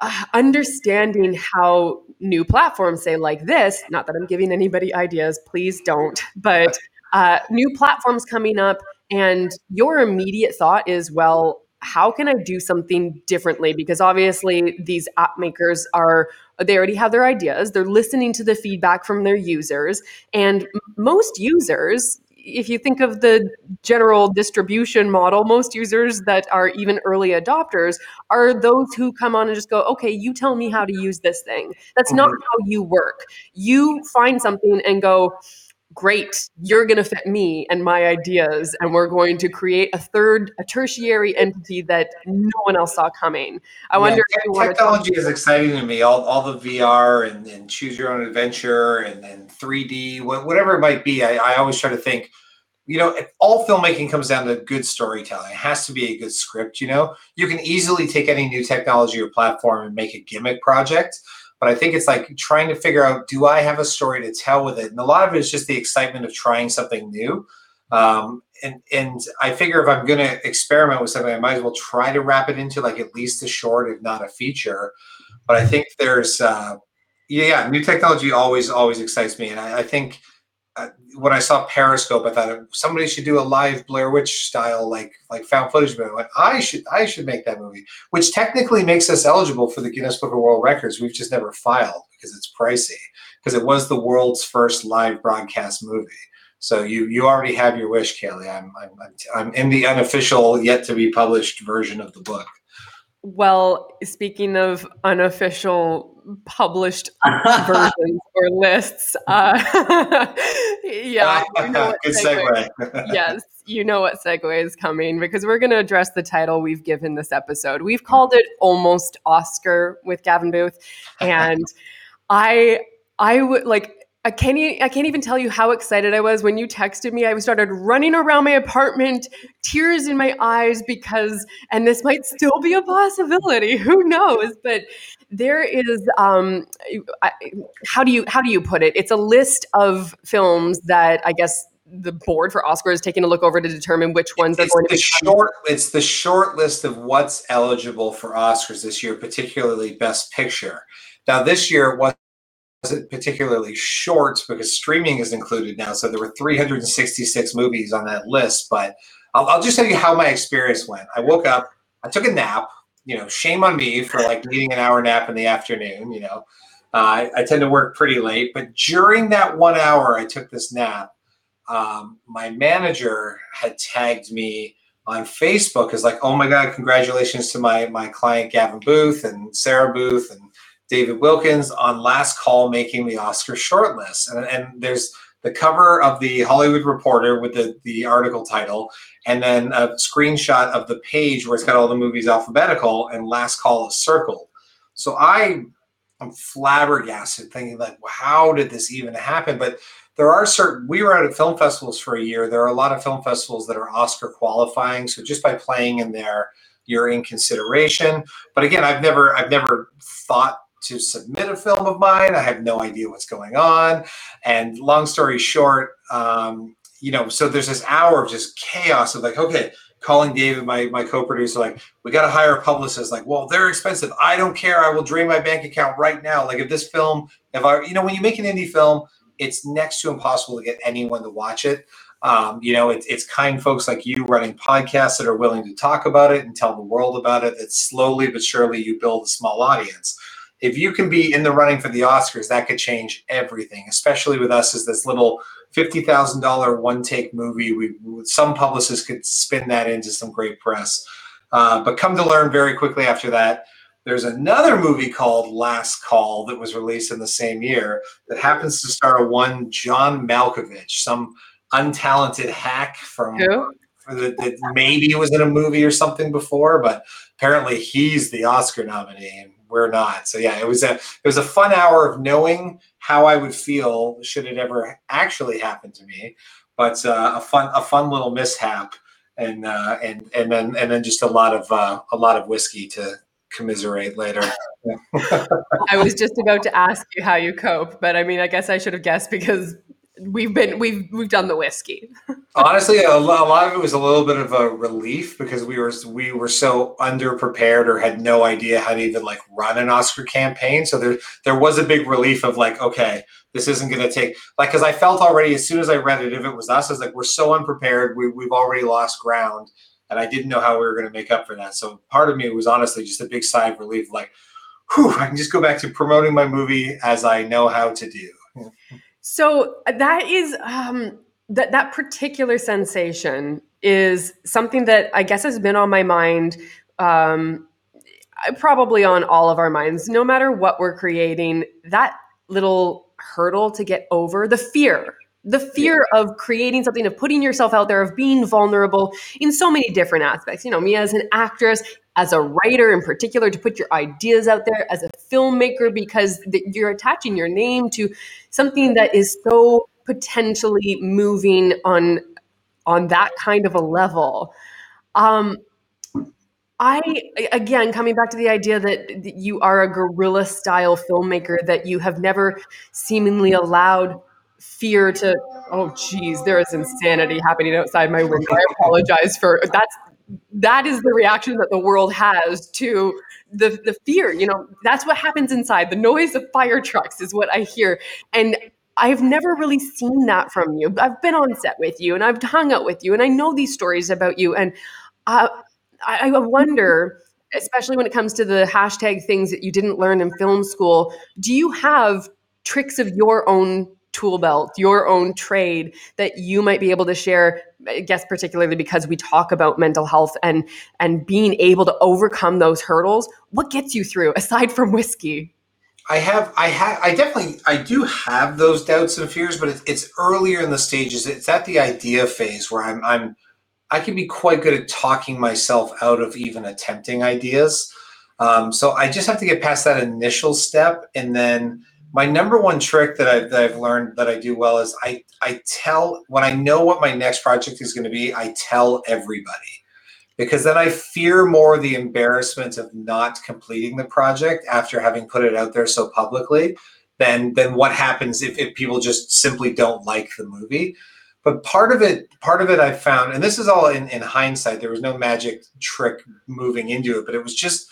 Speaker 1: uh, understanding how new platforms say like this not that i'm giving anybody ideas please don't but uh, new platforms coming up and your immediate thought is well how can i do something differently? Because obviously these app makers are they already have their ideas they're listening to the feedback from their users and most users if you think of the general distribution model most users that are even early adopters are those who come on and just go, okay, you tell me how to use this thing. That's not mm-hmm. how you work. You find something and go, great, you're going to fit me and my ideas, and we're going to create a third, a tertiary entity that no one else saw coming. I
Speaker 7: Yeah,
Speaker 1: wonder
Speaker 7: technology is exciting to me. All, all the VR and, and choose your own adventure and, and 3D, whatever it might be. I, I always try to think, you know, if all filmmaking comes down to good storytelling. It has to be a good script. You know, you can easily take any new technology or platform and make a gimmick project. But I think it's like trying to figure out, do I have a story to tell with it? And a lot of it is just the excitement of trying something new. Um, and and I figure if I'm going to experiment with something, I might as well try to wrap it into like at least a short, if not a feature. But I think there's, uh, yeah, new technology always always excites me, and I, I think uh, when I saw Periscope, I thought somebody should do a live Blair Witch style like like found footage movie. I should I should make that movie, which technically makes us eligible for the Guinness Book of World Records. We've just never filed because it's pricey because it was the world's first live broadcast movie. So you you already have your wish, Kaylee. I'm I'm, I'm in the unofficial, yet to be published version of the book.
Speaker 1: Well, speaking of unofficial published versions or lists, uh, yeah, you know what
Speaker 7: Good
Speaker 1: segue-
Speaker 7: segue.
Speaker 1: yes, you know what segue is coming because we're going to address the title we've given this episode. We've called it almost Oscar with Gavin Booth, and I, I would like. I can't, e- I can't even tell you how excited I was when you texted me. I started running around my apartment, tears in my eyes because, and this might still be a possibility. Who knows? But there is, um, I, how do you how do you put it? It's a list of films that I guess the board for Oscar is taking a look over to determine which ones are
Speaker 7: it's
Speaker 1: going to
Speaker 7: the
Speaker 1: be.
Speaker 7: short it's the short list of what's eligible for oscars this year particularly best picture now this year it wasn't particularly short because streaming is included now so there were 366 movies on that list but i'll, I'll just tell you how my experience went. I woke up i took a nap you know shame on me for like needing an hour nap in the afternoon you know. Uh, I, tend to work pretty late but during that one hour i took this nap um, my manager had tagged me on Facebook as like, oh my God, congratulations to my my client Gavin Booth and Sarah Booth and David Wilkins on Last Call making the Oscar shortlist. And, and there's the cover of the Hollywood Reporter with the, the article title, and then a screenshot of the page where it's got all the movies alphabetical and Last Call is circled. So I I'm flabbergasted thinking like, how did this even happen? But there are certain we were out at film festivals for a year there are a lot of film festivals that are oscar qualifying so just by playing in there you're in consideration but again i've never i've never thought to submit a film of mine. I have no idea what's going on. And long story short, um, you know, so there's this hour of just chaos of like, okay, calling David, my my co-producer, like, we got to hire a publicist. Like, well, they're expensive. I don't care. I will drain my bank account right now. Like, if this film, if I, you know, when you make an indie film, it's next to impossible to get anyone to watch it. Um, you know, it's, it's kind folks like you running podcasts that are willing to talk about it and tell the world about it. That slowly but surely you build a small audience. If you can be in the running for the Oscars, that could change everything, especially with us as this little fifty thousand dollar one take movie. We some publicists could spin that into some great press. Uh, but come to learn very quickly after that, there's another movie called Last Call that was released in the same year that happens to star one John Malkovich, some untalented hack from
Speaker 1: Who?
Speaker 7: that, that maybe was in a movie or something before, but apparently he's the Oscar nominee we're not. So yeah, it was a it was a fun hour of knowing how I would feel should it ever actually happen to me, but uh, a fun a fun little mishap and uh, and and then and then just a lot of uh, a lot of whiskey to commiserate later.
Speaker 1: I was just about to ask you how you cope, but I mean, I guess I should have guessed because we've been we've we've done the whiskey.
Speaker 7: Honestly, a lot of it was a little bit of a relief because we were we were so underprepared or had no idea how to even like run an Oscar campaign. So there there was a big relief of like, okay, this isn't going to take like because I felt already as soon as I read it, if it was us, I was like, we're so unprepared. We we've already lost ground, and I didn't know how we were going to make up for that. So part of me was honestly just a big sigh of relief, like, whew, I can just go back to promoting my movie as I know how to do.
Speaker 1: So that is um, that that particular sensation is something that I guess has been on my mind, um, probably on all of our minds. No matter what we're creating, that little hurdle to get over, the fear, the fear of creating something, of putting yourself out there, of being vulnerable in so many different aspects. You know, me as an actress, as a writer in particular, to put your ideas out there, as a filmmaker, because you're attaching your name to something that is so potentially moving on on that kind of a level. Um, I again coming back to the idea that you are a guerrilla style filmmaker that you have never seemingly allowed fear to oh geez there is insanity happening outside my window i apologize for that's that is the reaction that the world has to the the fear you know that's what happens inside the noise of fire trucks is what i hear and I've never really seen that from you. I've been on set with you and I've hung out with you and I know these stories about you. And uh, I, I wonder, especially when it comes to the hashtag things that you didn't learn in film school, do you have tricks of your own tool belt, your own trade that you might be able to share? I guess particularly because we talk about mental health and and being able to overcome those hurdles. What gets you through aside from whiskey?
Speaker 7: I have, I have, I definitely, I do have those doubts and fears, but it's, it's earlier in the stages. It's at the idea phase where I'm, I'm, I can be quite good at talking myself out of even attempting ideas. Um, so I just have to get past that initial step, and then my number one trick that I've, that I've learned that I do well is I, I tell when I know what my next project is going to be, I tell everybody because then I fear more the embarrassment of not completing the project after having put it out there so publicly than than what happens if, if people just simply don't like the movie. But part of it, part of it I found, and this is all in, in hindsight, there was no magic trick moving into it, but it was just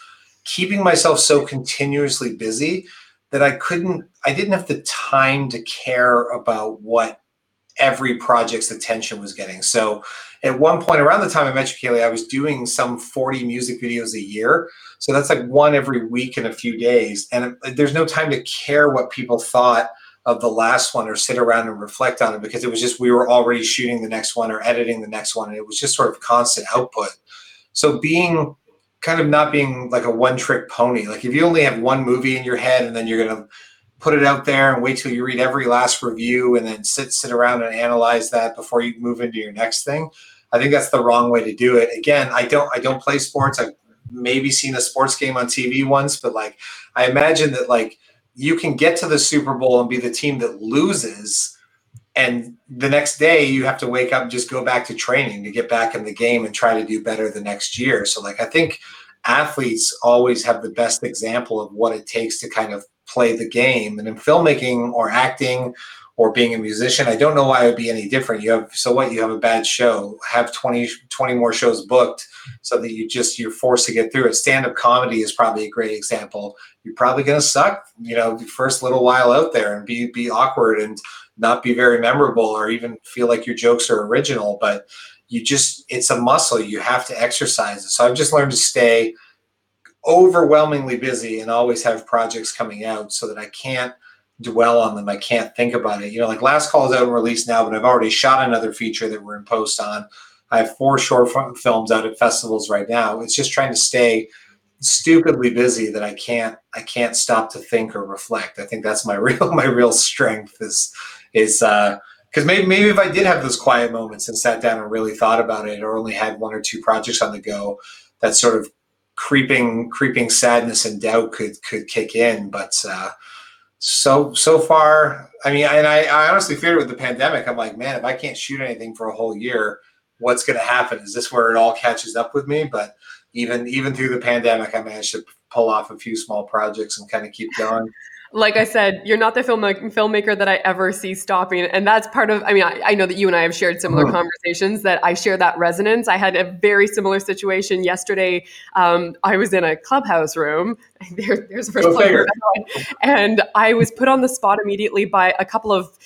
Speaker 7: keeping myself so continuously busy that I couldn't, I didn't have the time to care about what every project's attention was getting. So at one point around the time I met you, Kaylee, I was doing some 40 music videos a year. So that's like one every week in a few days. And there's no time to care what people thought of the last one or sit around and reflect on it because it was just we were already shooting the next one or editing the next one. And it was just sort of constant output. So being kind of not being like a one trick pony, like if you only have one movie in your head and then you're going to put it out there and wait till you read every last review and then sit sit around and analyze that before you move into your next thing. I think that's the wrong way to do it. Again, I don't I don't play sports. I've maybe seen a sports game on TV once, but like I imagine that like you can get to the Super Bowl and be the team that loses and the next day you have to wake up just go back to training to get back in the game and try to do better the next year. So like I think athletes always have the best example of what it takes to kind of play the game. And in filmmaking or acting or being a musician, I don't know why it would be any different. You have so what you have a bad show, have 20, 20 more shows booked so that you just you're forced to get through it. Stand-up comedy is probably a great example. You're probably gonna suck, you know, the first little while out there and be be awkward and not be very memorable or even feel like your jokes are original, but you just it's a muscle you have to exercise it. So i've just learned to stay overwhelmingly busy and always have projects coming out so that i can't dwell on them i can't think about it. You know like last call is out and released now but i've already shot another feature that we're in post on. I have four short films out at festivals right now. It's just trying to stay stupidly busy that i can't i can't stop to think or reflect. I think that's my real my real strength is is uh because maybe maybe if I did have those quiet moments and sat down and really thought about it, or only had one or two projects on the go, that sort of creeping creeping sadness and doubt could could kick in. But uh, so so far, I mean, and I, I honestly feared with the pandemic. I'm like, man, if I can't shoot anything for a whole year, what's going to happen? Is this where it all catches up with me? But even even through the pandemic, I managed to pull off a few small projects and kind of keep going
Speaker 1: like I said, you're not the film filmmaker that I ever see stopping, and that's part of. I mean, I, I know that you and I have shared similar mm-hmm. conversations. That I share that resonance. I had a very similar situation yesterday. Um, I was in a clubhouse room. There, there's the first plug, and I was put on the spot immediately by a couple of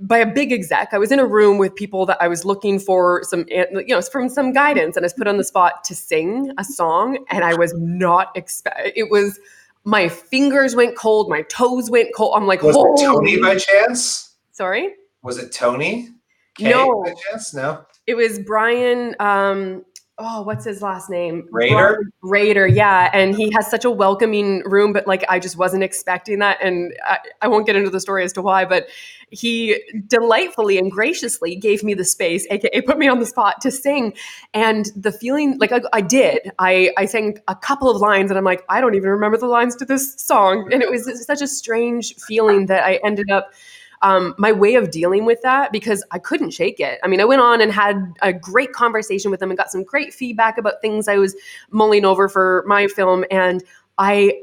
Speaker 1: by a big exec. I was in a room with people that I was looking for some, you know, from some guidance, and I was put on the spot to sing a song, and I was not expect. It was my fingers went cold, my toes went cold. I'm like,
Speaker 7: was it Tony by chance?
Speaker 1: Sorry,
Speaker 7: was it Tony?
Speaker 1: K no,
Speaker 7: by chance? No,
Speaker 1: it was Brian. Um, oh, what's his last name?
Speaker 7: Rader.
Speaker 1: Rader, yeah. And he has such a welcoming room, but like I just wasn't expecting that. And I, I, won't get into the story as to why, but he delightfully and graciously gave me the space, aka put me on the spot to sing. And the feeling, like I, I did, I, I sang a couple of lines, and I'm like, I don't even remember the lines to this song. And it was such a strange feeling that I ended up um, my way of dealing with that because I couldn't shake it. I mean, I went on and had a great conversation with them and got some great feedback about things I was mulling over for my film. And I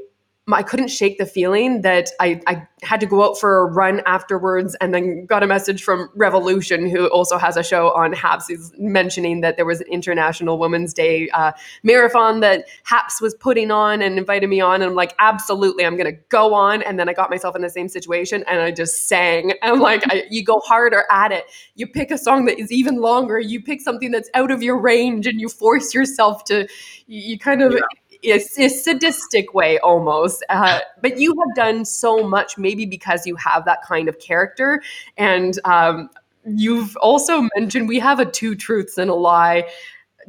Speaker 1: I couldn't shake the feeling that I, I had to go out for a run afterwards and then got a message from Revolution, who also has a show on HAPS. Mentioning that there was an International Women's Day uh, marathon that HAPS was putting on and invited me on. And I'm like, absolutely, I'm going to go on. And then I got myself in the same situation and I just sang. I'm like, I, you go harder at it. You pick a song that is even longer. You pick something that's out of your range and you force yourself to, you kind of. Yeah a, a sadistic way almost. Uh, but you have done so much, maybe because you have that kind of character. And um, you've also mentioned we have a two truths and a lie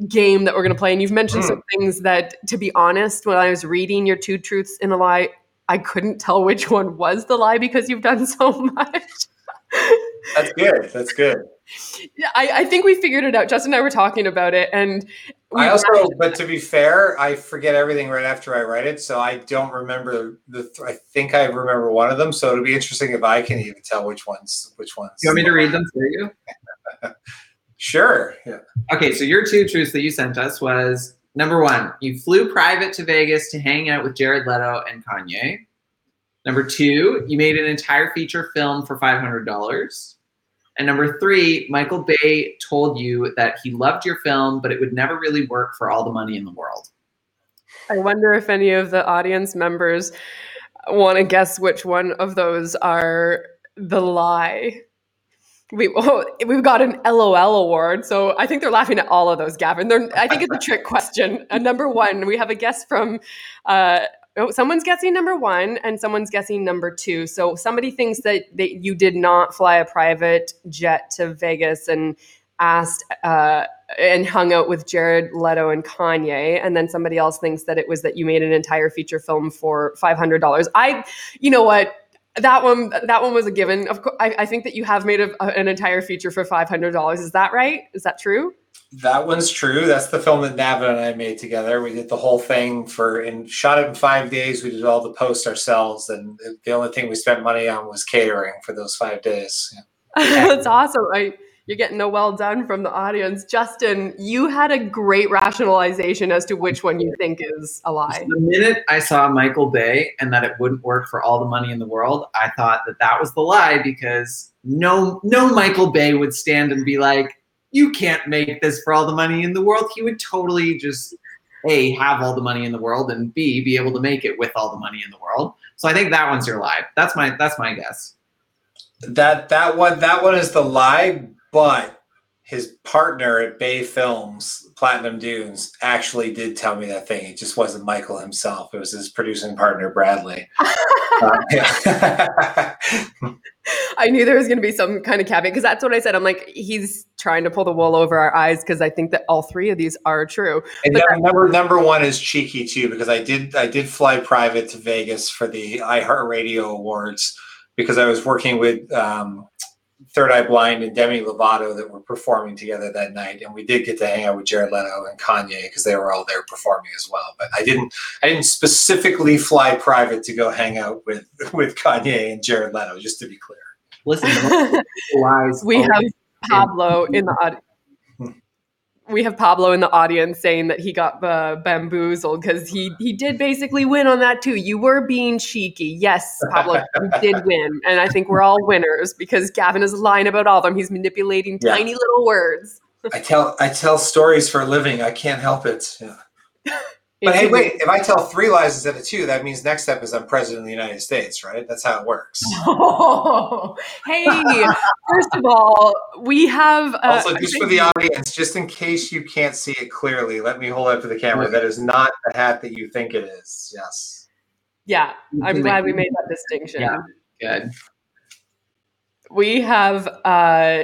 Speaker 1: game that we're going to play. And you've mentioned mm. some things that, to be honest, when I was reading your two truths and a lie, I couldn't tell which one was the lie because you've done so much.
Speaker 7: That's good. That's good.
Speaker 1: Yeah, I, I, think we figured it out. Justin and I were talking about it, and
Speaker 7: I also, but to be fair, I forget everything right after I write it, so I don't remember the. Th- I think I remember one of them, so it'll be interesting if I can even tell which ones. Which ones?
Speaker 2: You want me to read them for you?
Speaker 7: sure. Yeah.
Speaker 2: Okay, so your two truths that you sent us was number one, you flew private to Vegas to hang out with Jared Leto and Kanye. Number two, you made an entire feature film for five hundred dollars. And number three, Michael Bay told you that he loved your film, but it would never really work for all the money in the world.
Speaker 1: I wonder if any of the audience members want to guess which one of those are the lie. We, oh, we've got an LOL award, so I think they're laughing at all of those, Gavin. They're, I think it's a trick question. Uh, number one, we have a guest from uh, someone's guessing number one and someone's guessing number two. So somebody thinks that, that you did not fly a private jet to Vegas and asked uh, and hung out with Jared Leto and Kanye, and then somebody else thinks that it was that you made an entire feature film for five hundred dollars. I, you know what. That one, that one was a given. Of course, I, I think that you have made a, an entire feature for five hundred dollars. Is that right? Is that true?
Speaker 7: That one's true. That's the film that Navin and I made together. We did the whole thing for and shot it in five days. We did all the post ourselves, and the only thing we spent money on was catering for those five days.
Speaker 1: Yeah. That's awesome. I You're getting a well done from the audience. Justin, you had a great rationalization as to which one you think is a lie.
Speaker 2: The minute I saw Michael Bay and that it wouldn't work for all the money in the world, I thought that that was the lie because no, no Michael Bay would stand and be like, "You can't make this for all the money in the world." He would totally just a have all the money in the world and b be able to make it with all the money in the world. So I think that one's your lie. That's my that's my guess.
Speaker 7: That that one that one is the lie, but his partner at Bay Films, Platinum Dunes, actually did tell me that thing. It just wasn't Michael himself. It was his producing partner, Bradley. uh.
Speaker 1: I knew there was going to be some kind of caveat because that's what I said. I'm like, he's trying to pull the wool over our eyes because I think that all three of these are true.
Speaker 7: And number number one is cheeky too because I did I did fly private to Vegas for the iHeartRadio Awards because I was working with um, Third Eye Blind and Demi Lovato that were performing together that night, and we did get to hang out with Jared Leto and Kanye because they were all there performing as well. But I didn't I didn't specifically fly private to go hang out with with Kanye and Jared Leto, just to be clear.
Speaker 2: Listen, lies.
Speaker 1: we have Pablo in the audience. We have Pablo in the audience saying that he got uh, bamboozled because he he did basically win on that too. You were being cheeky, yes, Pablo, you did win, and I think we're all winners because Gavin is lying about all of them. He's manipulating
Speaker 7: Yeah.
Speaker 1: tiny little words.
Speaker 7: I tell I tell stories for a living. I can't help it. Yeah. But hey, wait! If I tell three lies instead of two, that means next step is I'm president of the United States, right? That's how it works.
Speaker 1: Oh, hey, first of all, we have. Uh,
Speaker 7: also, just for the audience, just in case you can't see it clearly, let me hold up to the camera. That is not the hat that you think it is. Yes.
Speaker 1: yeah, I'm glad we made that distinction.
Speaker 2: Yeah. Good.
Speaker 1: we have uh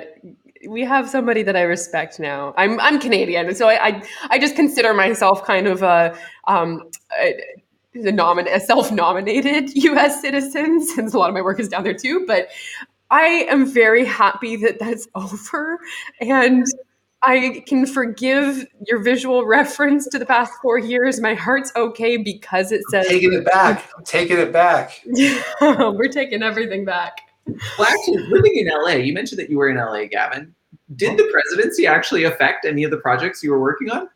Speaker 1: we have somebody that I respect now. I'm I'm Canadian, so I I, I just consider myself kind of a um a, a, nomin- a self-nominated U.S. citizen since a lot of my work is down there too. But I am very happy that that's over, and I can forgive your visual reference to the past four years. My heart's okay because it says
Speaker 7: Taking it back. I'm taking it back.
Speaker 1: we're taking everything back.
Speaker 2: Well, actually, living in LA, you mentioned that you were in LA, Gavin. Did the presidency actually affect any of the projects you were working on?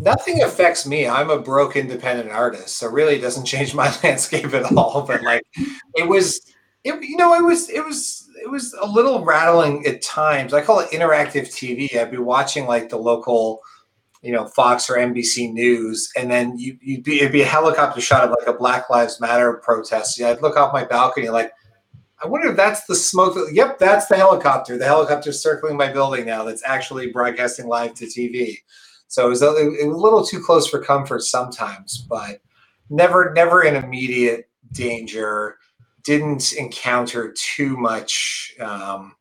Speaker 7: Nothing affects me. I'm a broke independent artist, so really it doesn't change my landscape at all. But like, it was, it you know, it was, it was, it was a little rattling at times. I call it interactive TV. I'd be watching like the local, you know, Fox or NBC News, and then you, you'd be it'd be a helicopter shot of like a Black Lives Matter protest. Yeah, I'd look off my balcony like. I wonder if that's the smoke. that- Yep, that's the helicopter. The helicopter's circling my building now. That's actually broadcasting live to TV. So it was, a, a little too close for comfort sometimes, but never, never in immediate danger. Didn't encounter too much, um,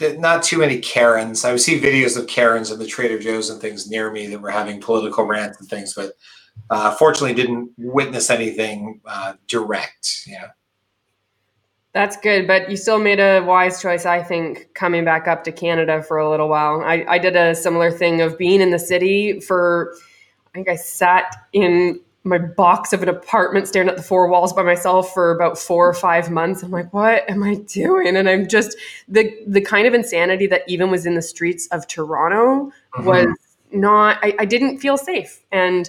Speaker 7: not too many Karens. I would see videos of Karens in the Trader Joe's and things near me that were having political rants and things, but uh, fortunately didn't witness anything uh, direct. Yeah.
Speaker 1: That's good, but you still made a wise choice, I think, coming back up to Canada for a little while. I, I did a similar thing of being in the city for, I think I sat in my box of an apartment staring at the four walls by myself for about four or five months. I'm like, what am I doing? And I'm just the the kind of insanity that even was in the streets of Toronto mm-hmm. was not I, I didn't feel safe. And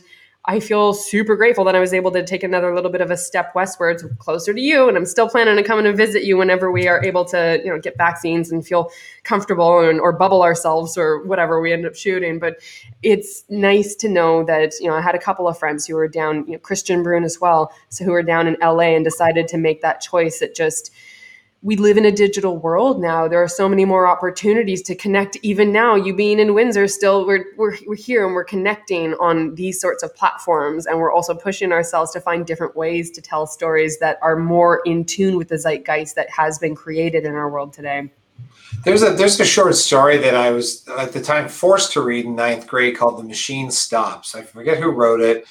Speaker 1: I feel super grateful that I was able to take another little bit of a step westwards, closer to you. And I'm still planning to come and visit you whenever we are able to, you know, get vaccines and feel comfortable and or bubble ourselves or whatever we end up shooting. But it's nice to know that, you know, I had a couple of friends who were down, you know, Christian Brune as well, so who were down in LA and decided to make that choice. It just we live in a digital world now. There are so many more opportunities to connect. Even now, you being in Windsor, still we're, we're we're here and we're connecting on these sorts of platforms, and we're also pushing ourselves to find different ways to tell stories that are more in tune with the zeitgeist that has been created in our world today.
Speaker 7: There's a there's a short story that I was at the time forced to read in ninth grade called "The Machine Stops." I forget who wrote it,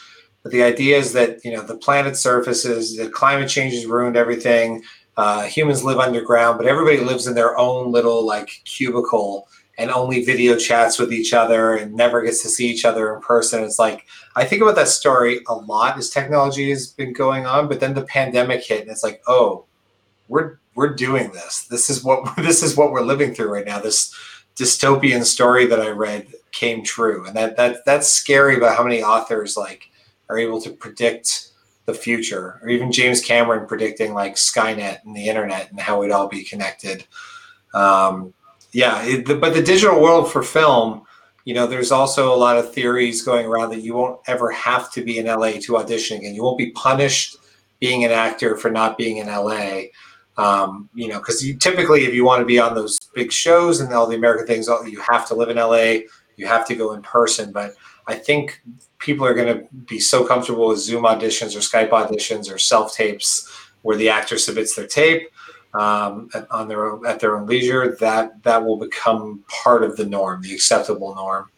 Speaker 7: but the idea is that you know the planet surfaces, the climate change has ruined everything. Uh, humans live underground, but everybody lives in their own little like cubicle and only video chats with each other and never gets to see each other in person. It's like I think about that story a lot as technology has been going on, but then the pandemic hit, and it's like, oh, we're we're doing this. This is what this is what we're living through right now. This dystopian story that I read came true, and that that that's scary about how many authors like are able to predict the future, or even James Cameron predicting like Skynet and the internet and how we'd all be connected. Um, yeah, it, the, but the digital world for film, you know, there's also a lot of theories going around that you won't ever have to be in LA to audition again. You won't be punished being an actor for not being in LA. Um, you know, because you typically, if you want to be on those big shows and all the American things, you have to live in LA. You have to go in person. But I think people are going to be so comfortable with Zoom auditions or Skype auditions or self tapes where the actor submits their tape um, at, on their own, at their own leisure. That that will become part of the norm, the acceptable norm.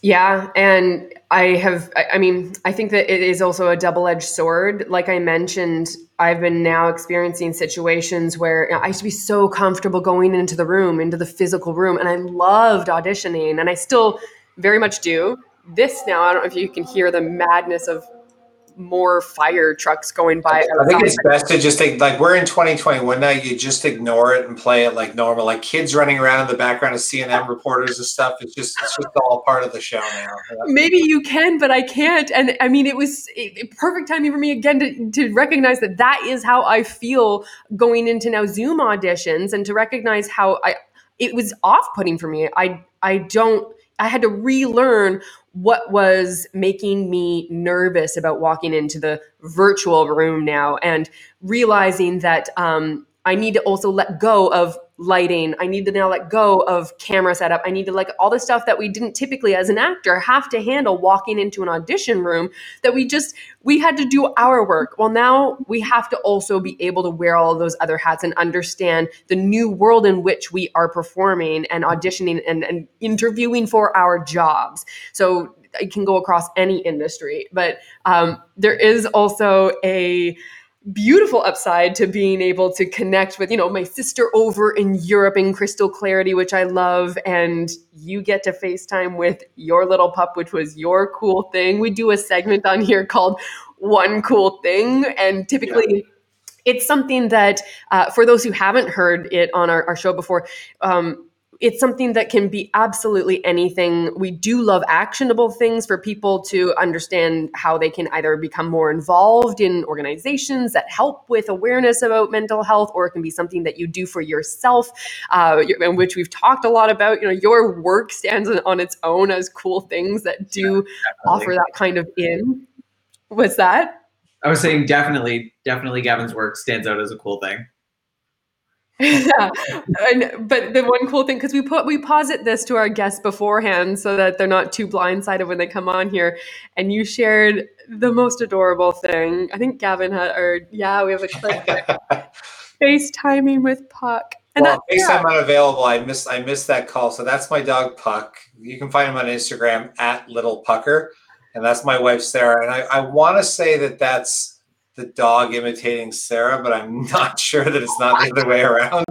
Speaker 1: Yeah, and I have, I mean, I think that it is also a double edged sword. Like I mentioned, I've been now experiencing situations where you know, I used to be so comfortable going into the room, into the physical room, and I loved auditioning, and I still very much do. This now, I don't know if you can hear the madness of more fire trucks going by.
Speaker 7: I think it's best to just take, like we're in 2021 now. You just ignore it and play it like normal, like kids running around in the background of CNN reporters and stuff. It's just it's just all part of the show now.
Speaker 1: Maybe you can, but I can't. And I mean, it was a perfect timing for me again to, to recognize that that is how I feel going into now Zoom auditions, and to recognize how I it was off putting for me. I I don't. I had to relearn what was making me nervous about walking into the virtual room now and realizing that um, I need to also let go of lighting. I need to now let go of camera setup. I need to like all the stuff that we didn't typically as an actor have to handle walking into an audition room that we just we had to do our work. Well, now we have to also be able to wear all those other hats and understand the new world in which we are performing and auditioning and, and interviewing for our jobs. So it can go across any industry, but um, there is also a beautiful upside to being able to connect with you know my sister over in europe in crystal clarity which i love and you get to facetime with your little pup which was your cool thing we do a segment on here called one cool thing and typically yeah. it's something that uh, for those who haven't heard it on our, our show before um, it's something that can be absolutely anything. We do love actionable things for people to understand how they can either become more involved in organizations that help with awareness about mental health, or it can be something that you do for yourself, uh, in which we've talked a lot about. You know, your work stands on its own as cool things that do yeah, offer that kind of in. What's that?
Speaker 2: I was saying definitely, definitely Gavin's work stands out as a cool thing
Speaker 1: yeah. And, but the one cool thing because we put we posit this to our guests beforehand so that they're not too blindsided when they come on here and you shared the most adorable thing i think gavin had or yeah we have a clip facetiming with puck
Speaker 7: and well, FaceTime yeah. unavailable. I missed I missed that call. So that's my dog Puck. You can find him on Instagram at Little Pucker, and that's my wife Sarah. And I, I want to say that that's the dog imitating Sarah, but I'm not sure that it's not the other way around.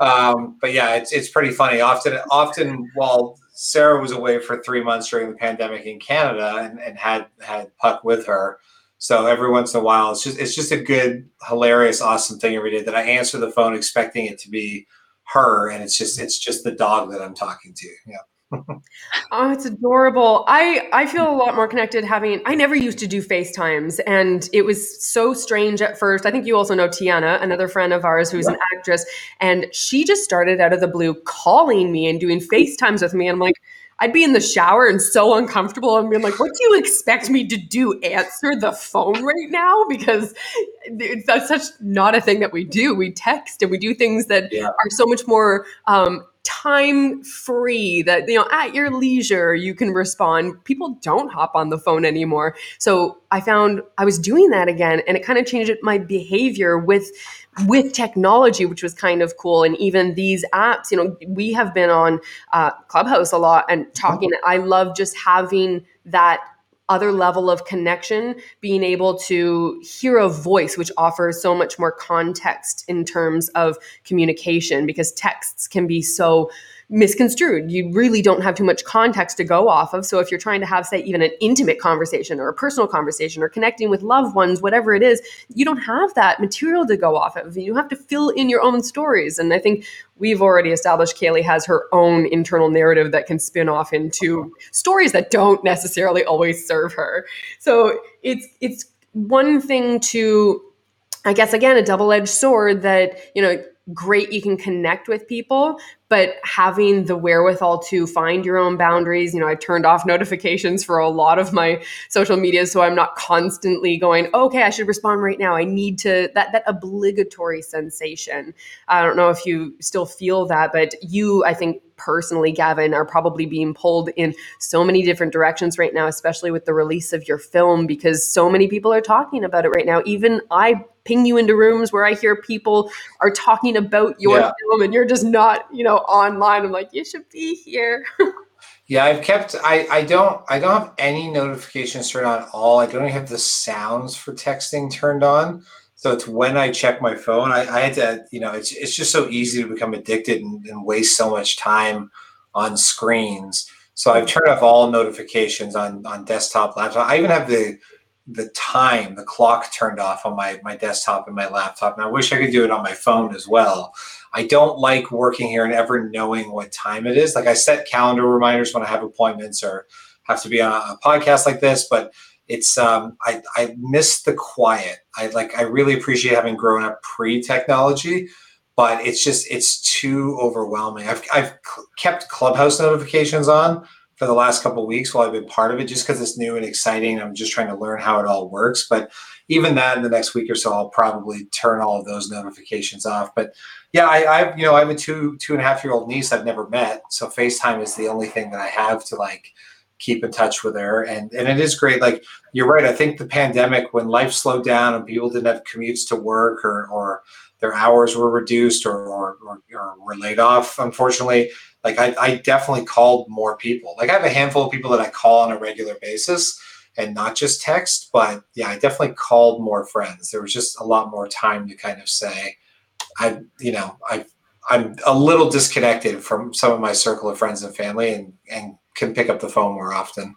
Speaker 7: Um, but yeah, it's it's pretty funny. Often, often while Sarah was away for three months during the pandemic in Canada and, and had had Puck with her, so every once in a while, it's just it's just a good, hilarious, awesome thing every day that I answer the phone expecting it to be her, and it's just it's just the dog that I'm talking to. Yeah
Speaker 1: oh, it's adorable. I I feel a lot more connected having. I never used to do FaceTimes, and it was so strange at first. I think you also know Tiana, another friend of ours who's yeah. an actress, and she just started out of the blue calling me and doing FaceTimes with me. And I'm like, I'd be in the shower and so uncomfortable and being like, what do you expect me to do? Answer the phone right now? Because it's, that's such not a thing that we do. We text and we do things that yeah. are so much more um, time free that you know at your leisure you can respond. People don't hop on the phone anymore. So i found i was doing that again and it kind of changed my behavior with with technology which was kind of cool. And even these apps you know we have been on uh, clubhouse a lot and talking. I love just having that other level of connection, being able to hear a voice, which offers so much more context in terms of communication, because texts can be so misconstrued. You really don't have too much context to go off of. So if you're trying to have, say, even an intimate conversation or a personal conversation or connecting with loved ones, whatever it is, you don't have that material to go off of. You have to fill in your own stories. And I think we've already established Kaylee has her own internal narrative that can spin off into stories that don't necessarily always serve her. So it's it's one thing to I guess again a double-edged sword that, you know, great you can connect with people but having the wherewithal to find your own boundaries you know i turned off notifications for a lot of my social media so i'm not constantly going okay i should respond right now. I need to that that obligatory sensation. I don't know if you still feel that but you i think personally, Gavin, are probably being pulled in so many different directions right now, especially with the release of your film, because so many people are talking about it right now. Even I ping you into rooms where I hear people are talking about your yeah. film and you're just not, you know, online. I'm like, you should be here.
Speaker 7: yeah, I've kept I, I don't I don't have any notifications turned on at all. I don't even have the sounds for texting turned on. So it's when I check my phone, I, I had to, you know, it's it's just so easy to become addicted and, and waste so much time on screens. So I've turned off all notifications on on desktop, laptop. I even have the the time, the clock turned off on my my desktop and my laptop. And I wish I could do it on my phone as well. I don't like working here and ever knowing what time it is. Like I set calendar reminders when I have appointments or have to be on a podcast like this, but it's um, I, I miss the quiet. I like I really appreciate having grown up pre-technology, but it's just it's too overwhelming. I've I've kept Clubhouse notifications on for the last couple weeks while I've been part of it, just because it's new and exciting. I'm just trying to learn how it all works. But even that, in the next week or so, I'll probably turn all of those notifications off. But yeah, I, I you know I have a two two and a half year old niece I've never met, so FaceTime is the only thing that I have to like keep in touch with her. And and it is great. Like you're right. I think the pandemic, when life slowed down and people didn't have commutes to work or or their hours were reduced or or, or, or were laid off, unfortunately, like I, I definitely called more people. Like I have a handful of people that I call on a regular basis and not just text, but yeah, I definitely called more friends. There was just a lot more time to kind of say, I, you know, I, I'm a little disconnected from some of my circle of friends and family, and and can pick up the phone more often.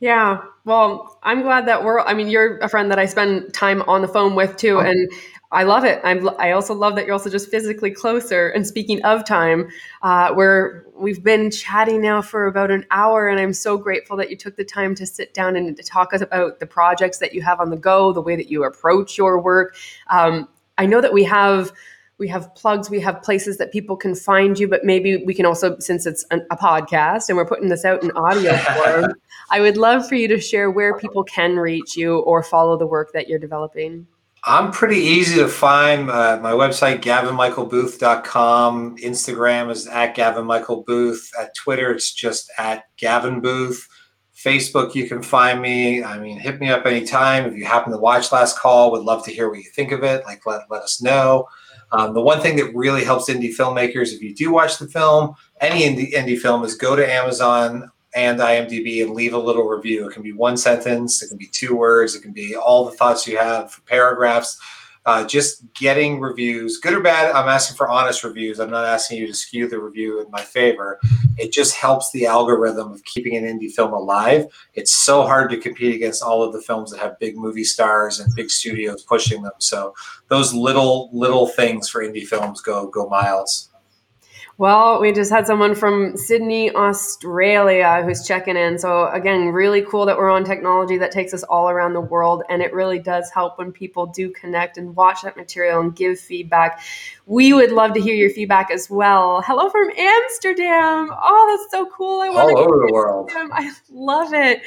Speaker 1: Yeah. Well, I'm glad that we're, I mean, you're a friend that I spend time on the phone with too. Oh. And I love it. I'm, I also love that you're also just physically closer. And speaking of time, uh, where we've been chatting now for about an hour, and I'm so grateful that you took the time to sit down and to talk about the projects that you have on the go, the way that you approach your work. Um, I know that we have we have plugs, we have places that people can find you, but maybe we can also, since it's an, a podcast and we're putting this out in audio form, I would love for you to share where people can reach you or follow the work that you're developing.
Speaker 7: I'm pretty easy to find. Uh, my website, gavinmichaelbooth.com. Instagram is at gavinmichaelbooth. At Twitter, it's just at Gavin Booth. Facebook, you can find me. I mean, hit me up anytime. If you happen to watch Last Call, would love to hear what you think of it. Like, let, let us know. Um, the one thing that really helps indie filmmakers, if you do watch the film, any indie, indie film, is go to Amazon and IMDb and leave a little review. It can be one sentence, it can be two words, it can be all the thoughts you have, paragraphs uh, just getting reviews, good or bad. I'm asking for honest reviews. I'm not asking you to skew the review in my favor. It just helps the algorithm of keeping an indie film alive. It's so hard to compete against all of the films that have big movie stars and big studios pushing them. So those little little things for indie films go go miles.
Speaker 1: Well, we just had someone from Sydney, Australia who's checking in. So, again, really cool that we're on technology that takes us all around the world. And it really does help when people do connect and watch that material and give feedback. We would love to hear your feedback as well. Hello from Amsterdam. Oh, that's so cool. I
Speaker 7: want all over the world.
Speaker 1: I love it.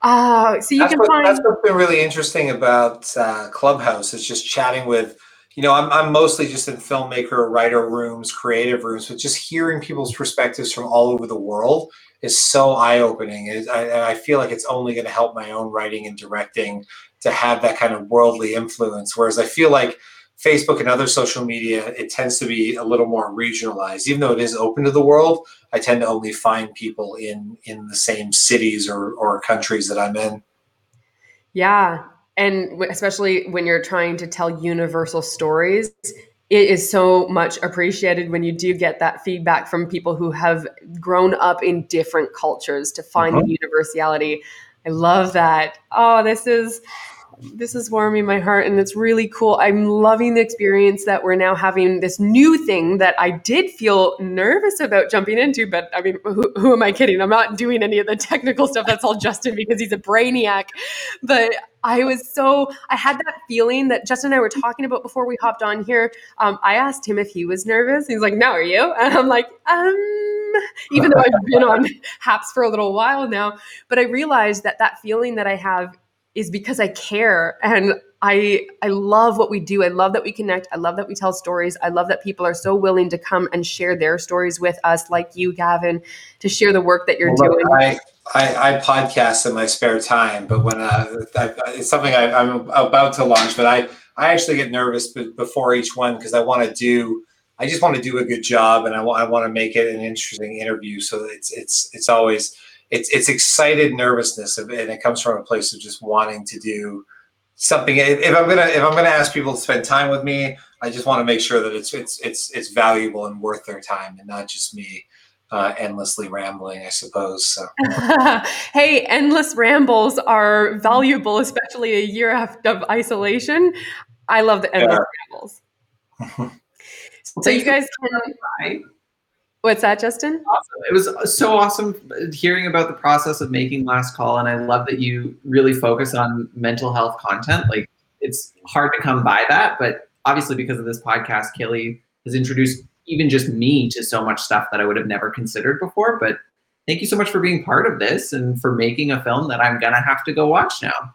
Speaker 1: Uh, so you
Speaker 7: that's
Speaker 1: can
Speaker 7: what,
Speaker 1: find.
Speaker 7: That's what's been really interesting about uh, Clubhouse is just chatting with you know, I'm, I'm mostly just in filmmaker, writer rooms, creative rooms, but just hearing people's perspectives from all over the world is so eye opening. And I, I feel like it's only going to help my own writing and directing to have that kind of worldly influence. Whereas I feel like Facebook and other social media, it tends to be a little more regionalized. Even though it is open to the world, I tend to only find people in in the same cities or, or countries that I'm in.
Speaker 1: Yeah, and especially when you're trying to tell universal stories it is so much appreciated when you do get that feedback from people who have grown up in different cultures to find the mm-hmm. universality. I love that. Oh, this is this is warming my heart and it's really cool. I'm loving the experience that we're now having this new thing that I did feel nervous about jumping into, but I mean, who, who am I kidding? I'm not doing any of the technical stuff. That's all Justin because he's a brainiac. But I was so, I had that feeling that Justin and I were talking about before we hopped on here. Um, I asked him if he was nervous. He's like, no, are you? And I'm like, um, even though I've been on HAPS for a little while now, but I realized that that feeling that I have is because I care and I I love what we do. I love that we connect. I love that we tell stories. I love that people are so willing to come and share their stories with us, like you, Gavin, to share the work that you're
Speaker 7: Well,
Speaker 1: doing.
Speaker 7: I, I, I podcast in my spare time, but when uh, I, it's something I, I'm about to launch, but I, I actually get nervous be- before each one because I want to do, I just want to do a good job and I want, I want to make it an interesting interview. So it's, it's, it's always, it's, it's excited nervousness and it comes from a place of just wanting to do something. If, if I'm gonna, if I'm gonna ask people to spend time with me, I just want to make sure that it's, it's, it's, it's valuable and worth their time and not just me uh, endlessly rambling, I suppose. So.
Speaker 1: hey, endless rambles are valuable, especially a year after of isolation. I love the endless rambles.
Speaker 2: Well,
Speaker 1: So
Speaker 2: thanks
Speaker 1: you guys can.
Speaker 2: Right?
Speaker 1: What's that, Justin?
Speaker 2: awesome. It was so awesome uh, hearing about the process of making Last Call, and I love that you really focus on mental health content. Like it's hard to come by that, but obviously because of this podcast, Kelly has introduced even just me to so much stuff that I would have never considered before. But thank you so much for being part of this and for making a film that I'm gonna have to go watch now.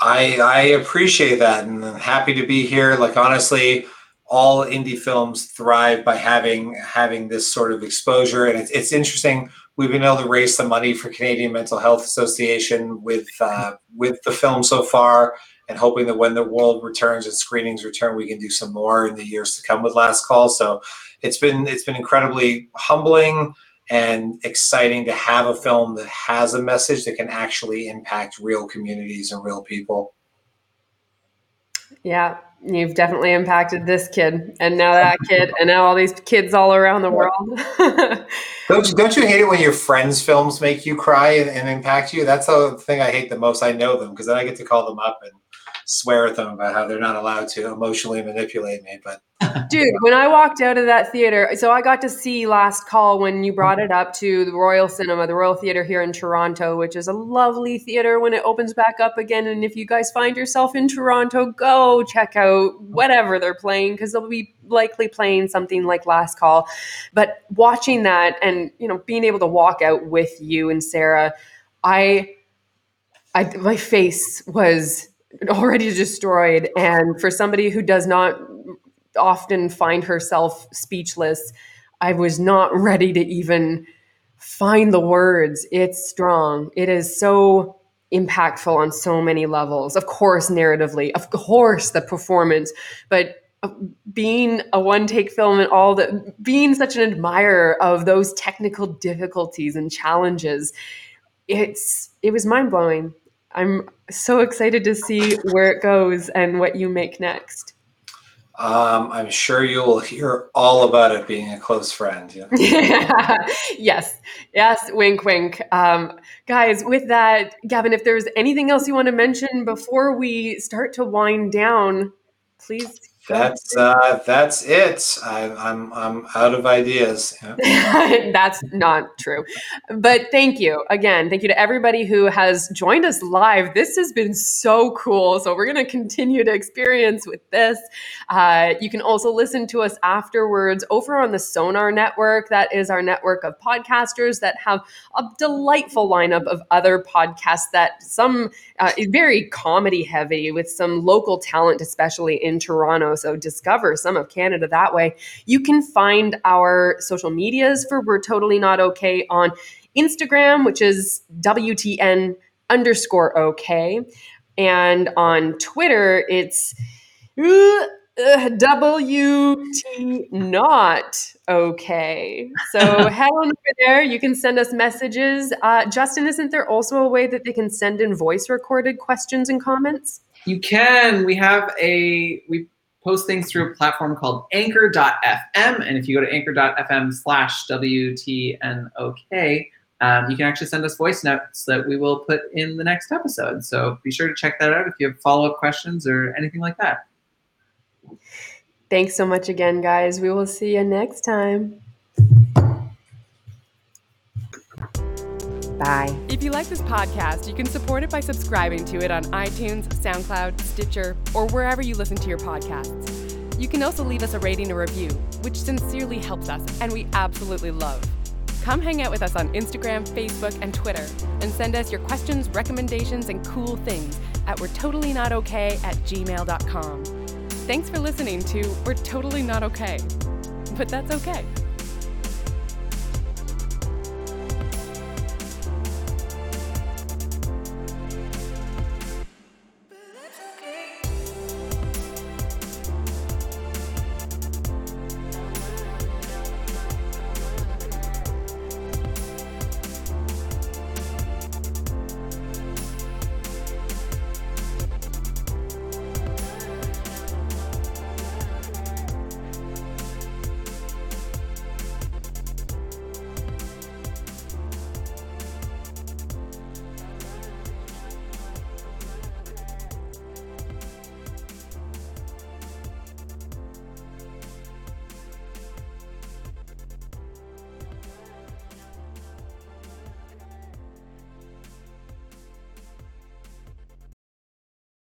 Speaker 7: I I appreciate that and I'm happy to be here. Like honestly, all indie films thrive by having having this sort of exposure, and it's it's interesting. We've been able to raise some money for Canadian Mental Health Association with uh, with the film so far, and hoping that when the world returns and screenings return, we can do some more in the years to come with Last Call. So it's been it's been incredibly humbling and exciting to have a film that has a message that can actually impact real communities and real people.
Speaker 1: Yeah, you've definitely impacted this kid, and now that kid, and now all these kids all around the world.
Speaker 7: Don't you, don't you hate it when your friends' films make you cry and, and impact you? That's the thing I hate the most. I know them because then I get to call them up and swear at them about how they're not allowed to emotionally manipulate me. But
Speaker 1: Dude, when I walked out of that theater, so I got to see Last Call when you brought it up to the Royal Cinema, the Royal Theater here in Toronto, which is a lovely theater when it opens back up again. And if you guys find yourself in Toronto, go check out whatever they're playing because they'll be likely playing something like Last Call. But watching that and you know being able to walk out with you and Sarah, I, I my face was already destroyed, and for somebody who does not often find herself speechless. I was not ready to even find the words. It's strong. It is so impactful on so many levels. Of course, narratively, of course, the performance, but uh, being a one take film and all the being such an admirer of those technical difficulties and challenges it's it was mind blowing i'm so excited to see where it goes and what you make next
Speaker 7: um, I'm sure you'll hear all about it being a close friend. Yeah.
Speaker 1: yes, yes, wink, wink. Um, guys, with that, Gavin, if there's anything else you want to mention before we start to wind down, please.
Speaker 7: That's uh, that's it. I, I'm I'm out of ideas. Yeah.
Speaker 1: That's not true. But thank you again. Thank you to everybody who has joined us live. This has been so cool. So we're going to continue to experience with this. Uh, you can also listen to us afterwards over on the Sonar Network. That is our network of podcasters that have a delightful lineup of other podcasts that some uh, very comedy heavy with some local talent, especially in Toronto. So discover some of Canada that way. You can find our social medias for We're Totally Not Okay on Instagram, which is WTN underscore okay. And on Twitter, it's uh, WT not okay. So head on over there. You can send us messages. Uh, Justin, isn't there also a way that they can send in voice recorded questions and comments?
Speaker 2: You can. We have a we post things through a platform called anchor.fm. And if you go to anchor.fm slash WTNOK, um, you can actually send us voice notes that we will put in the next episode. So be sure to check that out if you have follow up questions or anything like that.
Speaker 1: Thanks so much again, guys. We will see you next time. Bye.
Speaker 8: If you like this podcast, you can support it by subscribing to it on iTunes, SoundCloud, Stitcher, or wherever you listen to your podcasts. You can also leave us a rating or review, which sincerely helps us and we absolutely love. Come hang out with us on Instagram, Facebook, and Twitter, and send us your questions, recommendations, and cool things at we're totally not okay at gmail.com. Thanks for listening to We're Totally Not Okay. But that's okay.